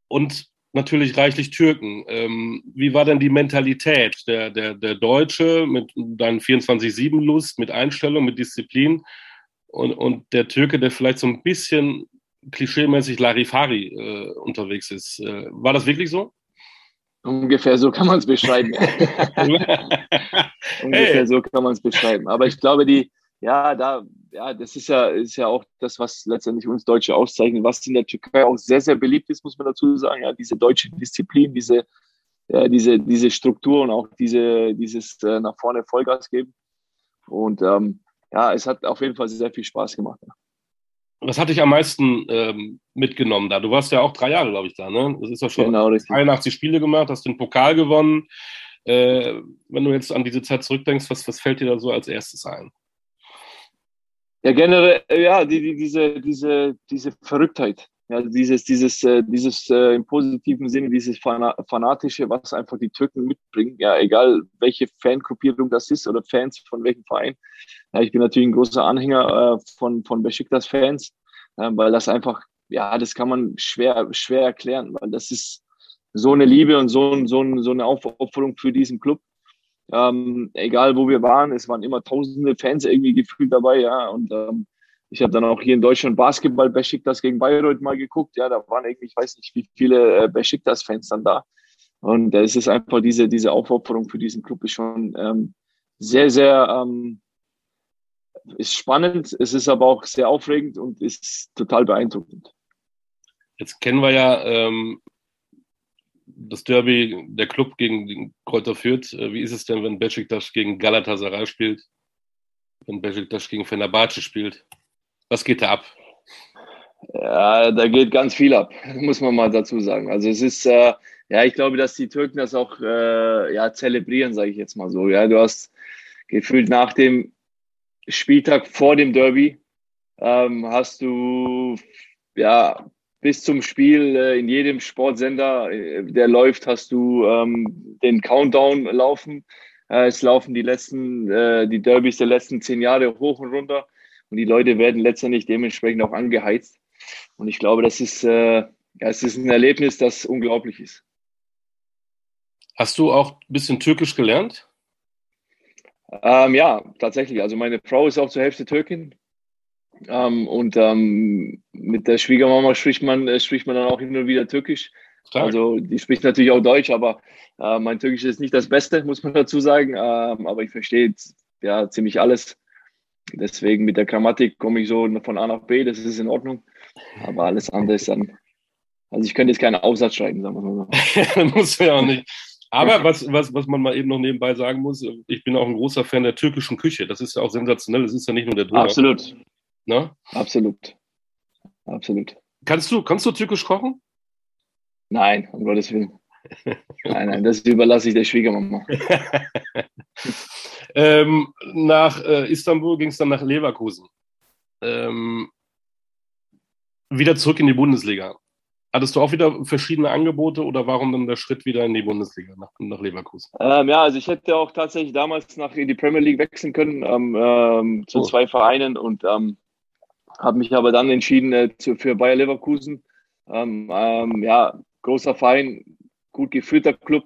und natürlich reichlich Türken. Ähm, wie war denn die Mentalität der, der, der Deutsche mit deinen 24-7-Lust, mit Einstellung, mit Disziplin? Und, und der Türke, der vielleicht so ein bisschen klischeemäßig Larifari äh, unterwegs ist. Äh, war das wirklich so? Ungefähr so kann man es beschreiben. Ungefähr hey. so kann man es beschreiben. Aber ich glaube, die, ja, da, ja, das ist ja, ist ja auch das, was letztendlich uns Deutsche auszeichnet, was in der Türkei auch sehr, sehr beliebt ist, muss man dazu sagen. Ja, diese deutsche Disziplin, diese, ja, diese, diese Struktur und auch diese, dieses äh, nach vorne Vollgas geben. Und ähm, ja, es hat auf jeden Fall sehr viel Spaß gemacht. Ja. Was hat dich am meisten ähm, mitgenommen da? Du warst ja auch drei Jahre, glaube ich, da, ne? Das ist ja schon genau, 81 Spiele gemacht, hast den Pokal gewonnen. Äh, wenn du jetzt an diese Zeit zurückdenkst, was, was fällt dir da so als erstes ein? Ja, generell, ja, die, die, diese, diese, diese Verrücktheit. Ja, dieses, dieses, äh, dieses äh, im positiven Sinne, dieses Fanatische, was einfach die Türken mitbringen. Ja, egal welche Fangruppierung das ist oder Fans von welchem Verein. Ja, ich bin natürlich ein großer Anhänger äh, von, von Besiktas-Fans, äh, weil das einfach, ja, das kann man schwer, schwer erklären, weil das ist so eine Liebe und so, so, so eine Aufopferung für diesen Club. Ähm, egal wo wir waren, es waren immer tausende Fans irgendwie gefühlt dabei, ja, und ähm, ich habe dann auch hier in Deutschland Basketball Besiktas gegen Bayreuth mal geguckt. Ja, da waren irgendwie, ich weiß nicht, wie viele äh, Besiktas-Fans dann da. Und es ist einfach diese, diese Aufopferung für diesen Club ist schon ähm, sehr, sehr ähm, ist spannend. Es ist aber auch sehr aufregend und ist total beeindruckend. Jetzt kennen wir ja ähm, das Derby, der Club gegen Kräuter Fürth. Äh, wie ist es denn, wenn Besiktas gegen Galatasaray spielt? Wenn Besiktas gegen Fenerbahce spielt? Was geht da ab? Ja, da geht ganz viel ab, muss man mal dazu sagen. Also es ist, äh, ja, ich glaube, dass die Türken das auch äh, ja, zelebrieren, sage ich jetzt mal so. Ja, du hast gefühlt nach dem Spieltag vor dem Derby ähm, hast du ja bis zum Spiel äh, in jedem Sportsender, äh, der läuft, hast du ähm, den Countdown laufen. Äh, es laufen die letzten, äh, die Derbys der letzten zehn Jahre hoch und runter. Und die Leute werden letztendlich dementsprechend auch angeheizt. Und ich glaube, das ist, äh, ja, es ist ein Erlebnis, das unglaublich ist. Hast du auch ein bisschen Türkisch gelernt? Ähm, ja, tatsächlich. Also meine Frau ist auch zur Hälfte Türkin. Ähm, und ähm, mit der Schwiegermama spricht man, äh, spricht man dann auch hin und wieder Türkisch. Stark. Also die spricht natürlich auch Deutsch, aber äh, mein Türkisch ist nicht das Beste, muss man dazu sagen. Ähm, aber ich verstehe ja ziemlich alles. Deswegen mit der Grammatik komme ich so von A nach B, das ist in Ordnung. Aber alles andere ist dann. Also ich könnte jetzt keinen Aufsatz schreiben, sagen wir mal so. muss ja auch nicht. Aber was, was, was man mal eben noch nebenbei sagen muss, ich bin auch ein großer Fan der türkischen Küche. Das ist ja auch sensationell. Das ist ja nicht nur der Döner. Absolut. Na? Absolut. Absolut. Kannst du, kannst du türkisch kochen? Nein, um Gottes Willen. Nein, nein, das überlasse ich der Schwiegermama. ähm, nach äh, Istanbul ging es dann nach Leverkusen. Ähm, wieder zurück in die Bundesliga. Hattest du auch wieder verschiedene Angebote oder warum dann der Schritt wieder in die Bundesliga nach, nach Leverkusen? Ähm, ja, also ich hätte auch tatsächlich damals nach in die Premier League wechseln können ähm, ähm, zu oh. zwei Vereinen und ähm, habe mich aber dann entschieden äh, zu, für Bayer Leverkusen. Ähm, ja, großer Verein, gut geführter Club.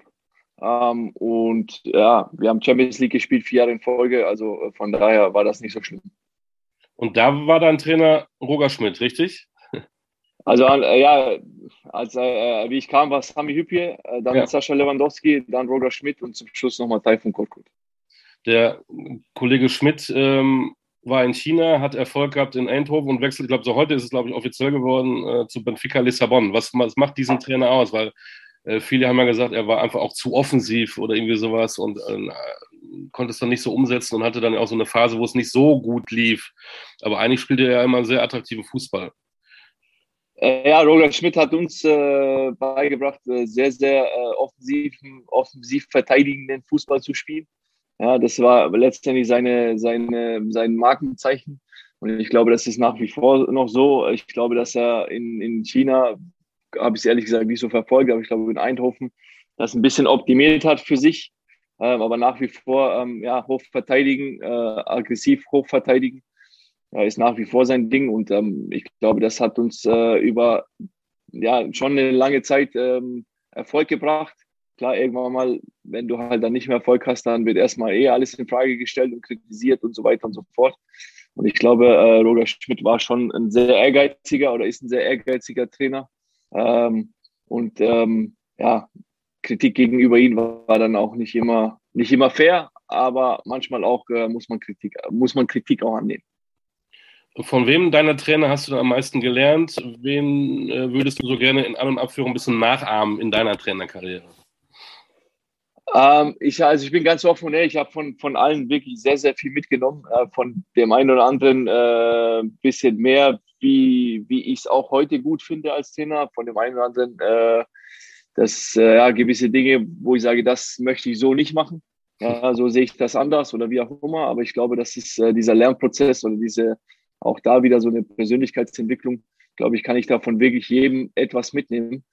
Ähm, und ja, wir haben Champions League gespielt, vier Jahre in Folge. Also äh, von daher war das nicht so schlimm. Und da war dein Trainer Roger Schmidt, richtig? Also äh, ja, als äh, wie ich kam, war Sami Hüppje, äh, dann ja. Sascha Lewandowski, dann Roger Schmidt und zum Schluss nochmal Taifun Korkut. Der Kollege Schmidt ähm, war in China, hat Erfolg gehabt in Eindhoven und wechselt, ich glaube, so heute ist es, glaube ich, offiziell geworden äh, zu Benfica Lissabon. Was, was macht diesen Trainer aus? Weil äh, viele haben ja gesagt, er war einfach auch zu offensiv oder irgendwie sowas und äh, konnte es dann nicht so umsetzen und hatte dann auch so eine Phase, wo es nicht so gut lief. Aber eigentlich spielte er ja immer sehr attraktiven Fußball. Äh, ja, Roger Schmidt hat uns äh, beigebracht, äh, sehr, sehr äh, offensiv, offensiv verteidigenden Fußball zu spielen. Ja, das war letztendlich seine, seine, sein Markenzeichen. Und ich glaube, das ist nach wie vor noch so. Ich glaube, dass er in, in China, habe ich es ehrlich gesagt nicht so verfolgt, aber ich glaube in Eindhoven das ein bisschen optimiert hat für sich. Ähm, aber nach wie vor ähm, ja, hoch verteidigen, äh, aggressiv hoch verteidigen, ja, ist nach wie vor sein Ding. Und ähm, ich glaube, das hat uns äh, über ja, schon eine lange Zeit ähm, Erfolg gebracht. Klar, irgendwann mal, wenn du halt dann nicht mehr Erfolg hast, dann wird erstmal eh alles in Frage gestellt und kritisiert und so weiter und so fort. Und ich glaube, äh, Roger Schmidt war schon ein sehr ehrgeiziger oder ist ein sehr ehrgeiziger Trainer. Ähm, und ähm, ja, Kritik gegenüber ihm war, dann auch nicht immer, nicht immer fair, aber manchmal auch äh, muss, man Kritik, muss man Kritik auch annehmen. Von wem deiner Trainer hast du am meisten gelernt? Wen äh, würdest du so gerne in An- und Abführung ein bisschen nachahmen in deiner Trainerkarriere? Ähm, ich, also ich bin ganz offen und ehrlich, ich habe von, von allen wirklich sehr, sehr viel mitgenommen. Äh, von dem einen oder anderen äh, bisschen mehr, wie, wie ich es auch heute gut finde als Trainer. Von dem einen oder anderen, äh, dass äh, ja, gewisse Dinge, wo ich sage, das möchte ich so nicht machen. Ja, so sehe ich das anders oder wie auch immer. Aber ich glaube, das ist äh, dieser Lernprozess oder diese auch da wieder so eine Persönlichkeitsentwicklung, glaube ich, kann ich davon wirklich jedem etwas mitnehmen.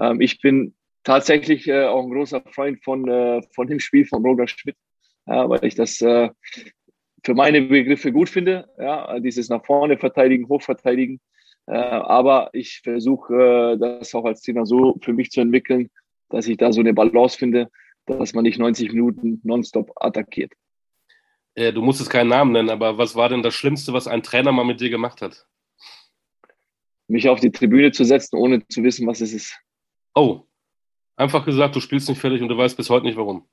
Ähm, ich bin tatsächlich äh, auch ein großer Freund von, äh, von dem Spiel von Roger Schmidt, ja, weil ich das äh, für meine Begriffe gut finde, ja, dieses nach vorne verteidigen, hochverteidigen. Äh, aber ich versuche äh, das auch als Trainer so für mich zu entwickeln, dass ich da so eine Balance finde, dass man nicht 90 Minuten nonstop attackiert. Äh, du musst es keinen Namen nennen, aber was war denn das Schlimmste, was ein Trainer mal mit dir gemacht hat? Mich auf die Tribüne zu setzen, ohne zu wissen, was es ist. Oh, einfach gesagt, du spielst nicht fertig und du weißt bis heute nicht warum.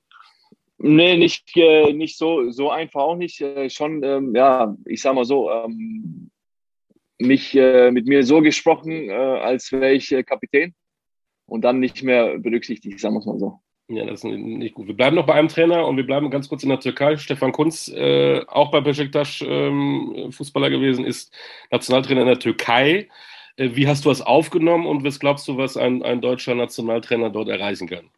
Nee, nicht, äh, nicht so, so einfach auch nicht. Äh, schon, ähm, ja, ich sag mal so, ähm, mich äh, mit mir so gesprochen, äh, als wäre ich äh, Kapitän und dann nicht mehr berücksichtigt, sagen wir es mal so. Ja, das ist nicht gut. Wir bleiben noch bei einem Trainer und wir bleiben ganz kurz in der Türkei. Stefan Kunz, äh, auch bei Besiktas ähm, Fußballer gewesen, ist Nationaltrainer in der Türkei. Äh, wie hast du das aufgenommen und was glaubst du, was ein, ein deutscher Nationaltrainer dort erreichen kann?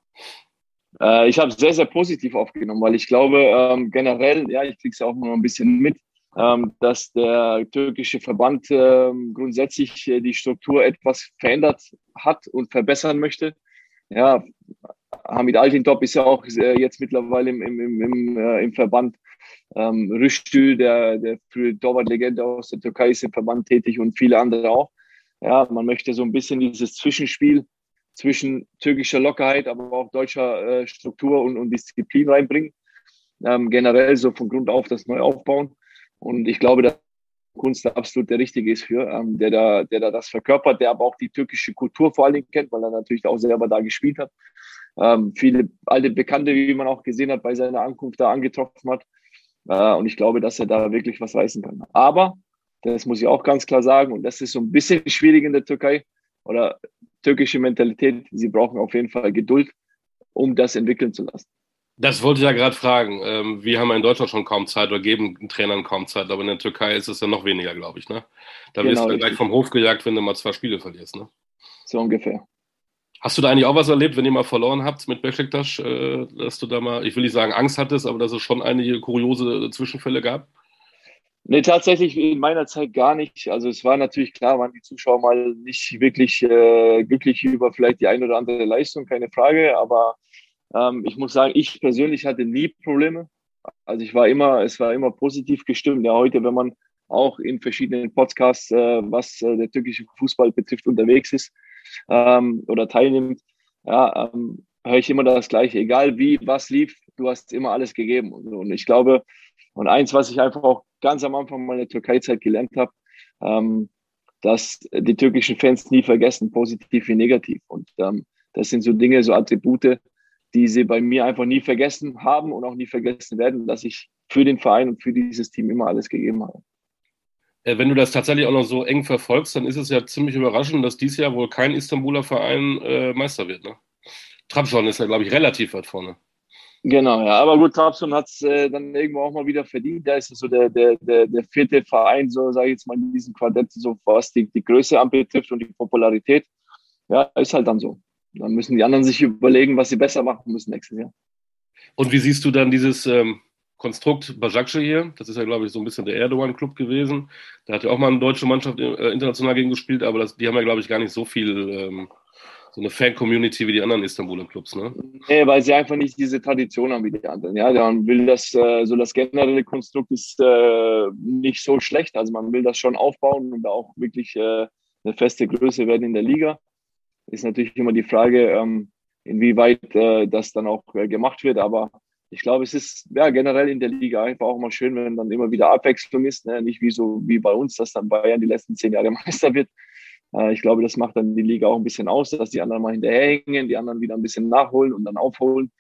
Äh, ich habe sehr, sehr positiv aufgenommen, weil ich glaube, ähm, generell, ja, ich kriege es auch noch ein bisschen mit, ähm, dass der türkische Verband ähm, grundsätzlich äh, die Struktur etwas verändert hat und verbessern möchte. Ja, Hamid Altintop ist ja auch äh, jetzt mittlerweile im, im, im, äh, im Verband. Ähm, Rüştü, der, der frühe Torwart-Legende aus der Türkei, ist im Verband tätig und viele andere auch. Ja, man möchte so ein bisschen dieses Zwischenspiel zwischen türkischer Lockerheit, aber auch deutscher äh, Struktur und, und Disziplin reinbringen. Ähm, generell so von Grund auf das neu aufbauen. Und ich glaube, dass Kunst absolut der Richtige ist für, ähm, der, da, der da das verkörpert, der aber auch die türkische Kultur vor allen Dingen kennt, weil er natürlich auch selber da gespielt hat ähm, viele alte Bekannte, wie man auch gesehen hat, bei seiner Ankunft da angetroffen hat. Äh, und ich glaube, dass er da wirklich was reißen kann. Aber, das muss ich auch ganz klar sagen, und das ist so ein bisschen schwierig in der Türkei oder türkische Mentalität, sie brauchen auf jeden Fall Geduld, um das entwickeln zu lassen. Das wollte ich ja gerade fragen. Ähm, wir haben in Deutschland schon kaum Zeit oder geben Trainern kaum Zeit, aber in der Türkei ist es ja noch weniger, glaube ich. Ne? Da genau, wirst du gleich vom Hof gejagt, wenn du mal zwei Spiele verlierst. Ne? So ungefähr. Hast du da eigentlich auch was erlebt, wenn ihr mal verloren habt mit Besiktas, äh, dass du da mal, ich will nicht sagen Angst hattest, aber dass es schon einige kuriose Zwischenfälle gab? Nee, tatsächlich in meiner Zeit gar nicht. Also es war natürlich klar, waren die Zuschauer mal nicht wirklich äh, glücklich über vielleicht die eine oder andere Leistung, keine Frage. Aber ähm, ich muss sagen, ich persönlich hatte nie Probleme. Also ich war immer, es war immer positiv gestimmt. Ja, heute, wenn man auch in verschiedenen Podcasts, äh, was äh, der türkische Fußball betrifft, unterwegs ist, ähm, oder teilnimmt, ja, ähm, höre ich immer das Gleiche. Egal wie, was lief, du hast immer alles gegeben. Und, und ich glaube, und eins, was ich einfach auch ganz am Anfang meiner Türkei-Zeit gelernt habe, ähm, dass die türkischen Fans nie vergessen, positiv wie negativ. Und ähm, das sind so Dinge, so Attribute, die sie bei mir einfach nie vergessen haben und auch nie vergessen werden, dass ich für den Verein und für dieses Team immer alles gegeben habe. Äh, wenn du das tatsächlich auch noch so eng verfolgst, dann ist es ja ziemlich überraschend, dass dieses Jahr wohl kein Istanbuler Verein äh, Meister wird. Ne? Trabzon ist ja, glaube ich, relativ weit vorne. Genau, ja. Aber gut, Trabzon hat es äh, dann irgendwo auch mal wieder verdient. Da ist so der, der, der, der vierte Verein, so sage ich jetzt mal, in diesem Quartett, so was die, die Größe anbetrifft und die Popularität. Ja, ist halt dann so. Dann müssen die anderen sich überlegen, was sie besser machen müssen nächstes Jahr. Und wie siehst du dann dieses ähm, Konstrukt Bajakce hier? Das ist ja, glaube ich, so ein bisschen der Erdogan-Club gewesen. Da hat ja auch mal eine deutsche Mannschaft äh, international gegen gespielt, aber das, die haben ja, glaube ich, gar nicht so viel ähm, so eine Fan-Community wie die anderen Istanbuler Clubs, ne? Nee, weil sie einfach nicht diese Tradition haben wie die anderen. Ja, man will das, äh, so das generelle Konstrukt ist äh, nicht so schlecht. Also man will das schon aufbauen und auch wirklich äh, eine feste Größe werden in der Liga. Ist natürlich immer die Frage, ähm, inwieweit äh, das dann auch äh, gemacht wird. Aber ich glaube, es ist ja generell in der Liga einfach auch mal schön, wenn dann immer wieder Abwechslung ist. Ne? Nicht wie so wie bei uns, dass dann Bayern die letzten zehn Jahre Meister wird, äh, ich glaube, das macht dann die Liga auch ein bisschen aus, dass die anderen mal hinterherhängen, die anderen wieder ein bisschen nachholen und dann aufholen.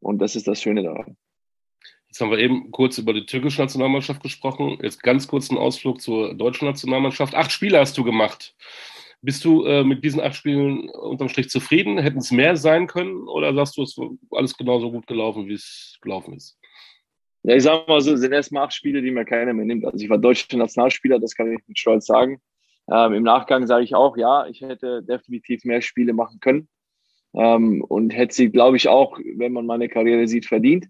Und das ist das Schöne daran. Jetzt haben wir eben kurz über die türkische Nationalmannschaft gesprochen. Jetzt ganz kurz einen Ausflug zur deutschen Nationalmannschaft. Acht Spiele hast du gemacht. Bist du äh, mit diesen acht Spielen unterm Strich zufrieden? Hätten es mehr sein können? Oder sagst du, es ist alles genauso gut gelaufen, wie es gelaufen ist? Ja, ich sage mal so, es sind erstmal acht Spiele, die mir keiner mehr nimmt. Also ich war deutscher Nationalspieler, das kann ich mit Stolz sagen. Ähm, Im Nachgang sage ich auch, ja, ich hätte definitiv mehr Spiele machen können ähm, und hätte sie, glaube ich, auch, wenn man meine Karriere sieht, verdient,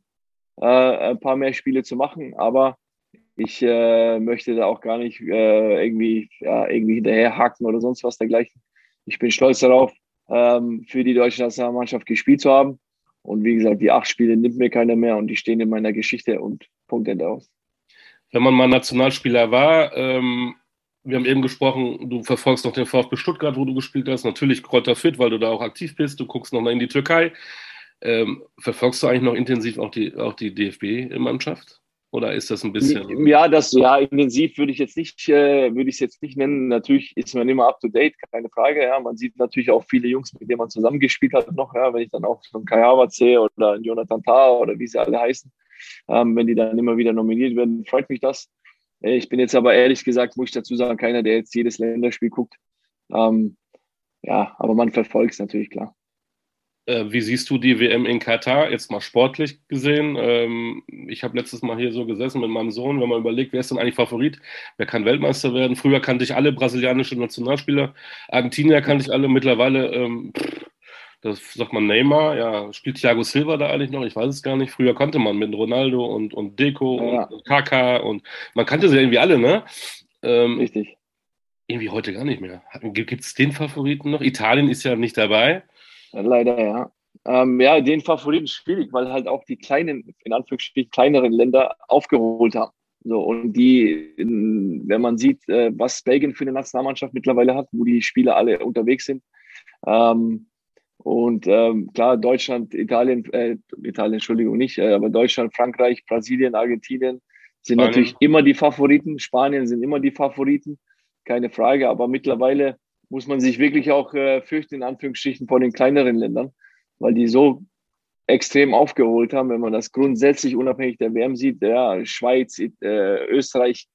äh, ein paar mehr Spiele zu machen. Aber ich äh, möchte da auch gar nicht äh, irgendwie, ja, irgendwie hinterherhaken oder sonst was dergleichen. Ich bin stolz darauf, ähm, für die deutsche Nationalmannschaft gespielt zu haben. Und wie gesagt, die acht Spiele nimmt mir keiner mehr und die stehen in meiner Geschichte und Punkt Ende aus. Wenn man mal Nationalspieler war, ähm, wir haben eben gesprochen, du verfolgst noch den VfB Stuttgart, wo du gespielt hast. Natürlich Kräuter Fit, weil du da auch aktiv bist. Du guckst noch mal in die Türkei. Ähm, verfolgst du eigentlich noch intensiv auch die, auch die DFB-Mannschaft? Oder ist das ein bisschen? Ja, das ja intensiv würde ich jetzt nicht, äh, würde ich es jetzt nicht nennen. Natürlich ist man immer up to date, keine Frage. Ja, man sieht natürlich auch viele Jungs, mit denen man zusammengespielt hat noch. Ja, wenn ich dann auch so einen Kai Havertz sehe oder einen Jonathan Tah oder wie sie alle heißen, ähm, wenn die dann immer wieder nominiert werden, freut mich das. Äh, ich bin jetzt aber ehrlich gesagt, muss ich dazu sagen, keiner, der jetzt jedes Länderspiel guckt. Ähm, ja, aber man verfolgt es natürlich klar. Äh, wie siehst du die WM in Katar, jetzt mal sportlich gesehen? Ähm, ich habe letztes Mal hier so gesessen mit meinem Sohn, wenn man überlegt, wer ist denn eigentlich Favorit? Wer kann Weltmeister werden? Früher kannte ich alle brasilianische Nationalspieler, Argentinier kannte ich alle, mittlerweile ähm, pff, das sagt man Neymar, ja, spielt Thiago Silva da eigentlich noch? Ich weiß es gar nicht. Früher konnte man mit Ronaldo und, und Deco ja. und Kaka und man kannte sie irgendwie alle, ne? Ähm, Richtig. Irgendwie heute gar nicht mehr. Gibt es den Favoriten noch? Italien ist ja nicht dabei. Leider, ja. Ähm, ja, den Favoriten schwierig, weil halt auch die kleinen, in Anführungsstrichen kleineren Länder aufgeholt haben. So, und die, wenn man sieht, äh, was Belgien für eine Nationalmannschaft mittlerweile hat, wo die Spieler alle unterwegs sind, ähm, und ähm, klar, Deutschland, Italien, äh, Italien, Entschuldigung, nicht, äh, aber Deutschland, Frankreich, Brasilien, Argentinien sind Spanien. natürlich immer die Favoriten. Spanien sind immer die Favoriten, keine Frage. Aber mittlerweile muss man sich wirklich auch äh, fürchten, in Anführungsstrichen, vor den kleineren Ländern, weil die so extrem aufgeholt haben, wenn man das grundsätzlich unabhängig der WM sieht, ja, Schweiz, äh, Österreich,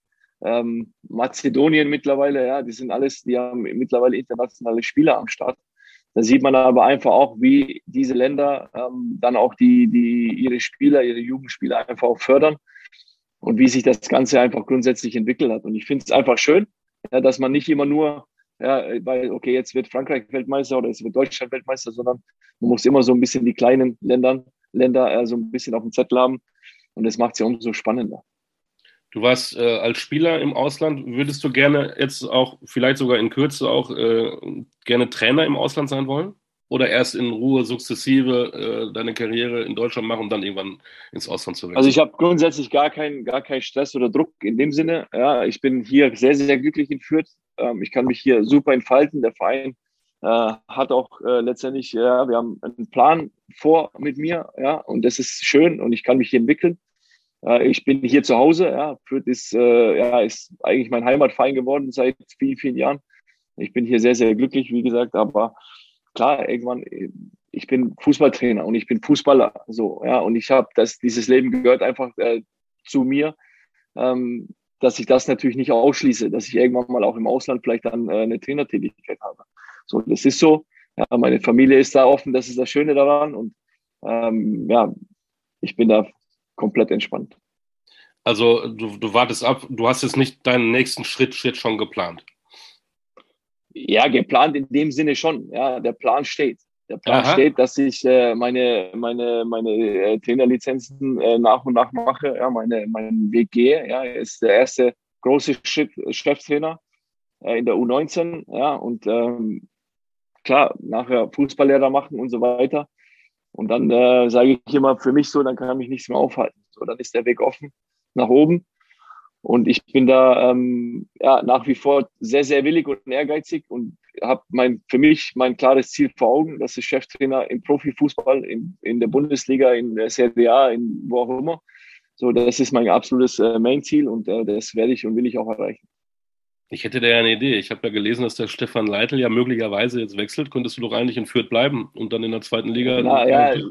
ähm, Mazedonien mittlerweile, ja, die sind alles, die haben mittlerweile internationale Spieler am Start. Da sieht man aber einfach auch, wie diese Länder ähm, dann auch die, die ihre Spieler, ihre Jugendspieler einfach auch fördern und wie sich das Ganze einfach grundsätzlich entwickelt hat. Und ich finde es einfach schön, ja, dass man nicht immer nur, ja, weil, okay, jetzt wird Frankreich Weltmeister oder es wird Deutschland Weltmeister, sondern man muss immer so ein bisschen die kleinen Ländern, Länder äh, so ein bisschen auf dem Zettel haben. Und das macht es ja umso spannender. Du warst äh, als Spieler im Ausland. Würdest du gerne jetzt auch, vielleicht sogar in Kürze auch, äh, gerne Trainer im Ausland sein wollen? Oder erst in Ruhe sukzessive äh, deine Karriere in Deutschland machen und dann irgendwann ins Ausland zu wechseln? Also ich habe grundsätzlich gar keinen gar keinen Stress oder Druck in dem Sinne. Ja, ich bin hier sehr, sehr glücklich in Fürth. Ähm, ich kann mich hier super entfalten. Der Verein äh, hat auch äh, letztendlich, ja, wir haben einen Plan vor mit mir, ja, und das ist schön und ich kann mich hier entwickeln. Äh, ich bin hier zu Hause, ja, Fürth ist, äh, ja, ist eigentlich mein Heimatverein geworden seit vielen, vielen Jahren. Ich bin hier sehr, sehr glücklich, wie gesagt, aber klar, irgendwann, ich bin Fußballtrainer und ich bin Fußballer, so, ja, und ich habe das, dieses Leben gehört einfach äh, zu mir, ähm, dass ich das natürlich nicht ausschließe, dass ich irgendwann mal auch im Ausland vielleicht dann äh, eine Trainertätigkeit habe. So, das ist so. Ja, meine Familie ist da offen, das ist das Schöne daran und ähm, ja, ich bin da komplett entspannt. Also du, du wartest ab, du hast jetzt nicht deinen nächsten Schritt, Schritt schon geplant. Ja, geplant in dem Sinne schon. Ja, der Plan steht. Der Plan Aha. steht, dass ich äh, meine, meine, meine äh, Trainerlizenzen äh, nach und nach mache, ja, meine, meinen Weg gehe. Ja, ist der erste große Schritt Cheftrainer äh, in der U19. Ja, und ähm, klar, nachher Fußballlehrer machen und so weiter. Und dann äh, sage ich immer für mich so, dann kann mich nichts mehr aufhalten. So, dann ist der Weg offen nach oben. Und ich bin da ähm, ja, nach wie vor sehr, sehr willig und ehrgeizig und habe mein, für mich mein klares Ziel vor Augen. Das ist Cheftrainer im Profifußball, in, in der Bundesliga, in der Serie A, in wo auch immer. So, das ist mein absolutes äh, Main-Ziel und äh, das werde ich und will ich auch erreichen. Ich hätte da ja eine Idee. Ich habe ja gelesen, dass der Stefan Leitl ja möglicherweise jetzt wechselt. Könntest du doch eigentlich in Fürth bleiben und dann in der zweiten Liga. Na, ja, ich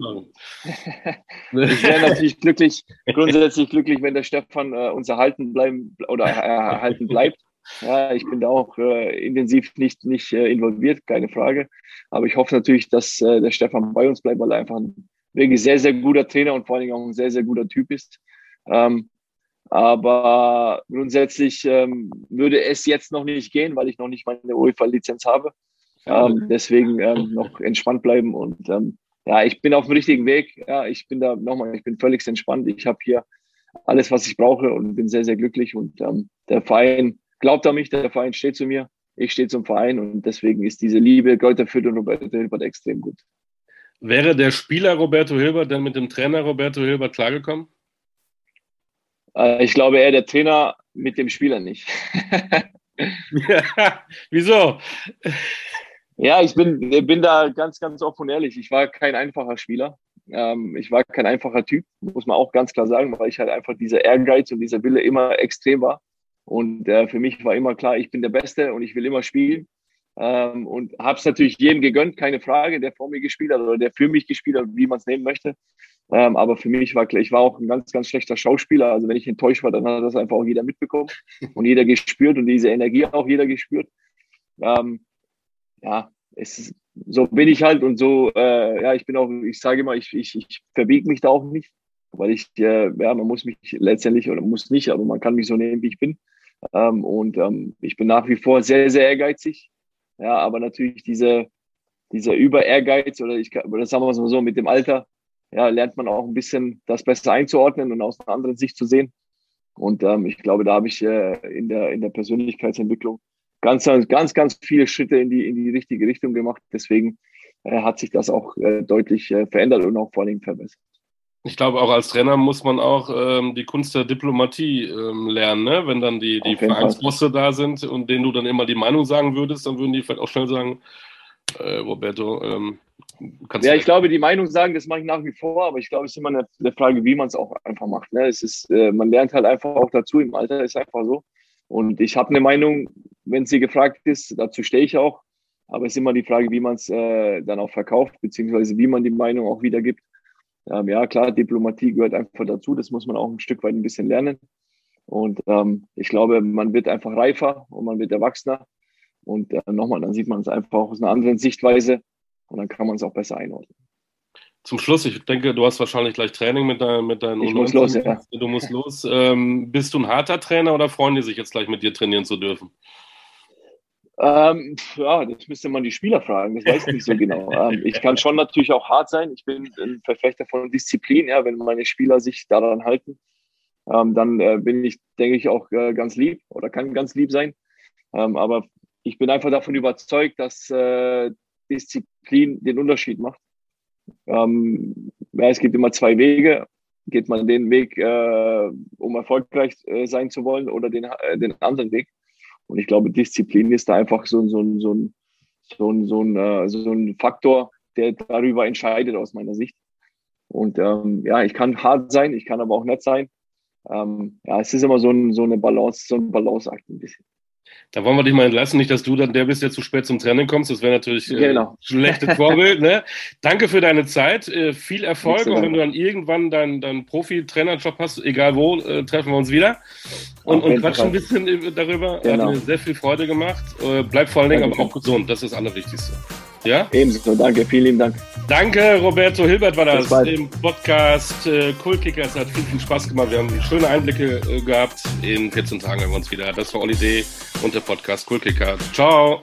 wäre natürlich glücklich, grundsätzlich glücklich, wenn der Stefan äh, uns erhalten bleiben oder erhalten bleibt. Ja, ich bin da auch äh, intensiv nicht, nicht äh, involviert, keine Frage. Aber ich hoffe natürlich, dass äh, der Stefan bei uns bleibt, weil er einfach ein wirklich sehr, sehr guter Trainer und vor allen Dingen auch ein sehr, sehr guter Typ ist. Ähm, aber grundsätzlich ähm, würde es jetzt noch nicht gehen, weil ich noch nicht meine UEFA-Lizenz habe. Ähm, deswegen ähm, noch entspannt bleiben und ähm, ja, ich bin auf dem richtigen Weg. Ja, ich bin da nochmal, ich bin völlig entspannt. Ich habe hier alles, was ich brauche und bin sehr, sehr glücklich. Und ähm, der Verein glaubt an mich, der Verein steht zu mir, ich stehe zum Verein und deswegen ist diese Liebe Kräuter Fürth und Roberto Hilbert extrem gut. Wäre der Spieler Roberto Hilbert denn mit dem Trainer Roberto Hilbert klargekommen? Äh, ich glaube eher der Trainer mit dem Spieler nicht. ja, wieso? Ja, ich bin, bin da ganz, ganz offen und ehrlich. Ich war kein einfacher Spieler. Ähm, ich war kein einfacher Typ, muss man auch ganz klar sagen, weil ich halt einfach dieser Ehrgeiz und dieser Wille immer extrem war. Und äh, für mich war immer klar, ich bin der Beste und ich will immer spielen. Ähm, und habe es natürlich jedem gegönnt, keine Frage, der vor mir gespielt hat oder der für mich gespielt hat, wie man es nehmen möchte. Ähm, aber für mich war klar, ich war auch ein ganz, ganz schlechter Schauspieler. Also wenn ich enttäuscht war, dann hat das einfach auch jeder mitbekommen und jeder gespürt und diese Energie auch jeder gespürt. Ähm, ja, es ist, so bin ich halt und so, äh, ja, ich bin auch, ich sage immer, ich, ich, ich verbiege mich da auch nicht, weil ich, äh, ja, man muss mich letztendlich oder muss nicht, aber man kann mich so nehmen, wie ich bin. Ähm, und ähm, ich bin nach wie vor sehr, sehr ehrgeizig. Ja, aber natürlich diese, dieser Über-Ehrgeiz oder ich, oder sagen wir es mal so, mit dem Alter, ja, lernt man auch ein bisschen das besser einzuordnen und aus einer anderen Sicht zu sehen. Und ähm, ich glaube, da habe ich äh, in, der, in der Persönlichkeitsentwicklung ganz, ganz, ganz viele Schritte in die, in die richtige Richtung gemacht. Deswegen äh, hat sich das auch äh, deutlich äh, verändert und auch vor allem verbessert. Ich glaube, auch als Trainer muss man auch ähm, die Kunst der Diplomatie ähm, lernen. Ne? Wenn dann die, die Vereinsbosse da sind und denen du dann immer die Meinung sagen würdest, dann würden die vielleicht auch schnell sagen, äh, Roberto, ähm, ja, ich glaube, die Meinung sagen, das mache ich nach wie vor, aber ich glaube, es ist immer eine, eine Frage, wie man es auch einfach macht. Ne? Es ist, äh, man lernt halt einfach auch dazu, im Alter ist einfach so. Und ich habe eine Meinung, wenn sie gefragt ist, dazu stehe ich auch. Aber es ist immer die Frage, wie man es äh, dann auch verkauft, beziehungsweise wie man die Meinung auch wiedergibt. Ähm, ja, klar, Diplomatie gehört einfach dazu. Das muss man auch ein Stück weit ein bisschen lernen. Und ähm, ich glaube, man wird einfach reifer und man wird erwachsener. Und äh, nochmal, dann sieht man es einfach aus einer anderen Sichtweise und dann kann man es auch besser einordnen. Zum Schluss, ich denke, du hast wahrscheinlich gleich Training mit, dein, mit deinen Ich muss los, ja. Du musst los. Ähm, bist du ein harter Trainer oder freuen die sich jetzt gleich mit dir trainieren zu dürfen? Ähm, ja, das müsste man die Spieler fragen, das weiß ich nicht so genau. Ähm, ich kann schon natürlich auch hart sein. Ich bin ein Verfechter von Disziplin, ja, wenn meine Spieler sich daran halten, ähm, dann äh, bin ich, denke ich, auch äh, ganz lieb oder kann ganz lieb sein. Ähm, aber ich bin einfach davon überzeugt, dass äh, Disziplin den Unterschied macht. Ähm, ja, es gibt immer zwei Wege. Geht man den Weg, äh, um erfolgreich äh, sein zu wollen, oder den, äh, den anderen Weg? Und ich glaube, Disziplin ist da einfach so, so, so, ein, so so ein, äh, so ein Faktor, der darüber entscheidet aus meiner Sicht. Und ähm, ja, ich kann hart sein, ich kann aber auch nett sein. Ähm, ja, es ist immer so, ein, so eine Balance, so ein Balanceakt ein bisschen. Da wollen wir dich mal entlassen, nicht, dass du dann der bist, der zu spät zum Training kommst. Das wäre natürlich äh, genau. schlechtes Vorbild. Ne? Danke für deine Zeit, äh, viel Erfolg und wenn du dann irgendwann deinen, deinen Profi-Trainerjob hast, egal wo, äh, treffen wir uns wieder und, und quatschen ein bisschen darüber. Genau. Hat mir sehr viel Freude gemacht. Äh, bleib vor allen Dingen aber auch gesund, das ist das Allerwichtigste. Ja? Ebenso, danke, vielen lieben Dank. Danke, Roberto Hilbert war das im Podcast äh, Kultkicker. Es hat viel, viel Spaß gemacht. Wir haben schöne Einblicke äh, gehabt. In 14 Tagen haben wir uns wieder. Das war Olli D. und der Podcast Kultkicker. Ciao.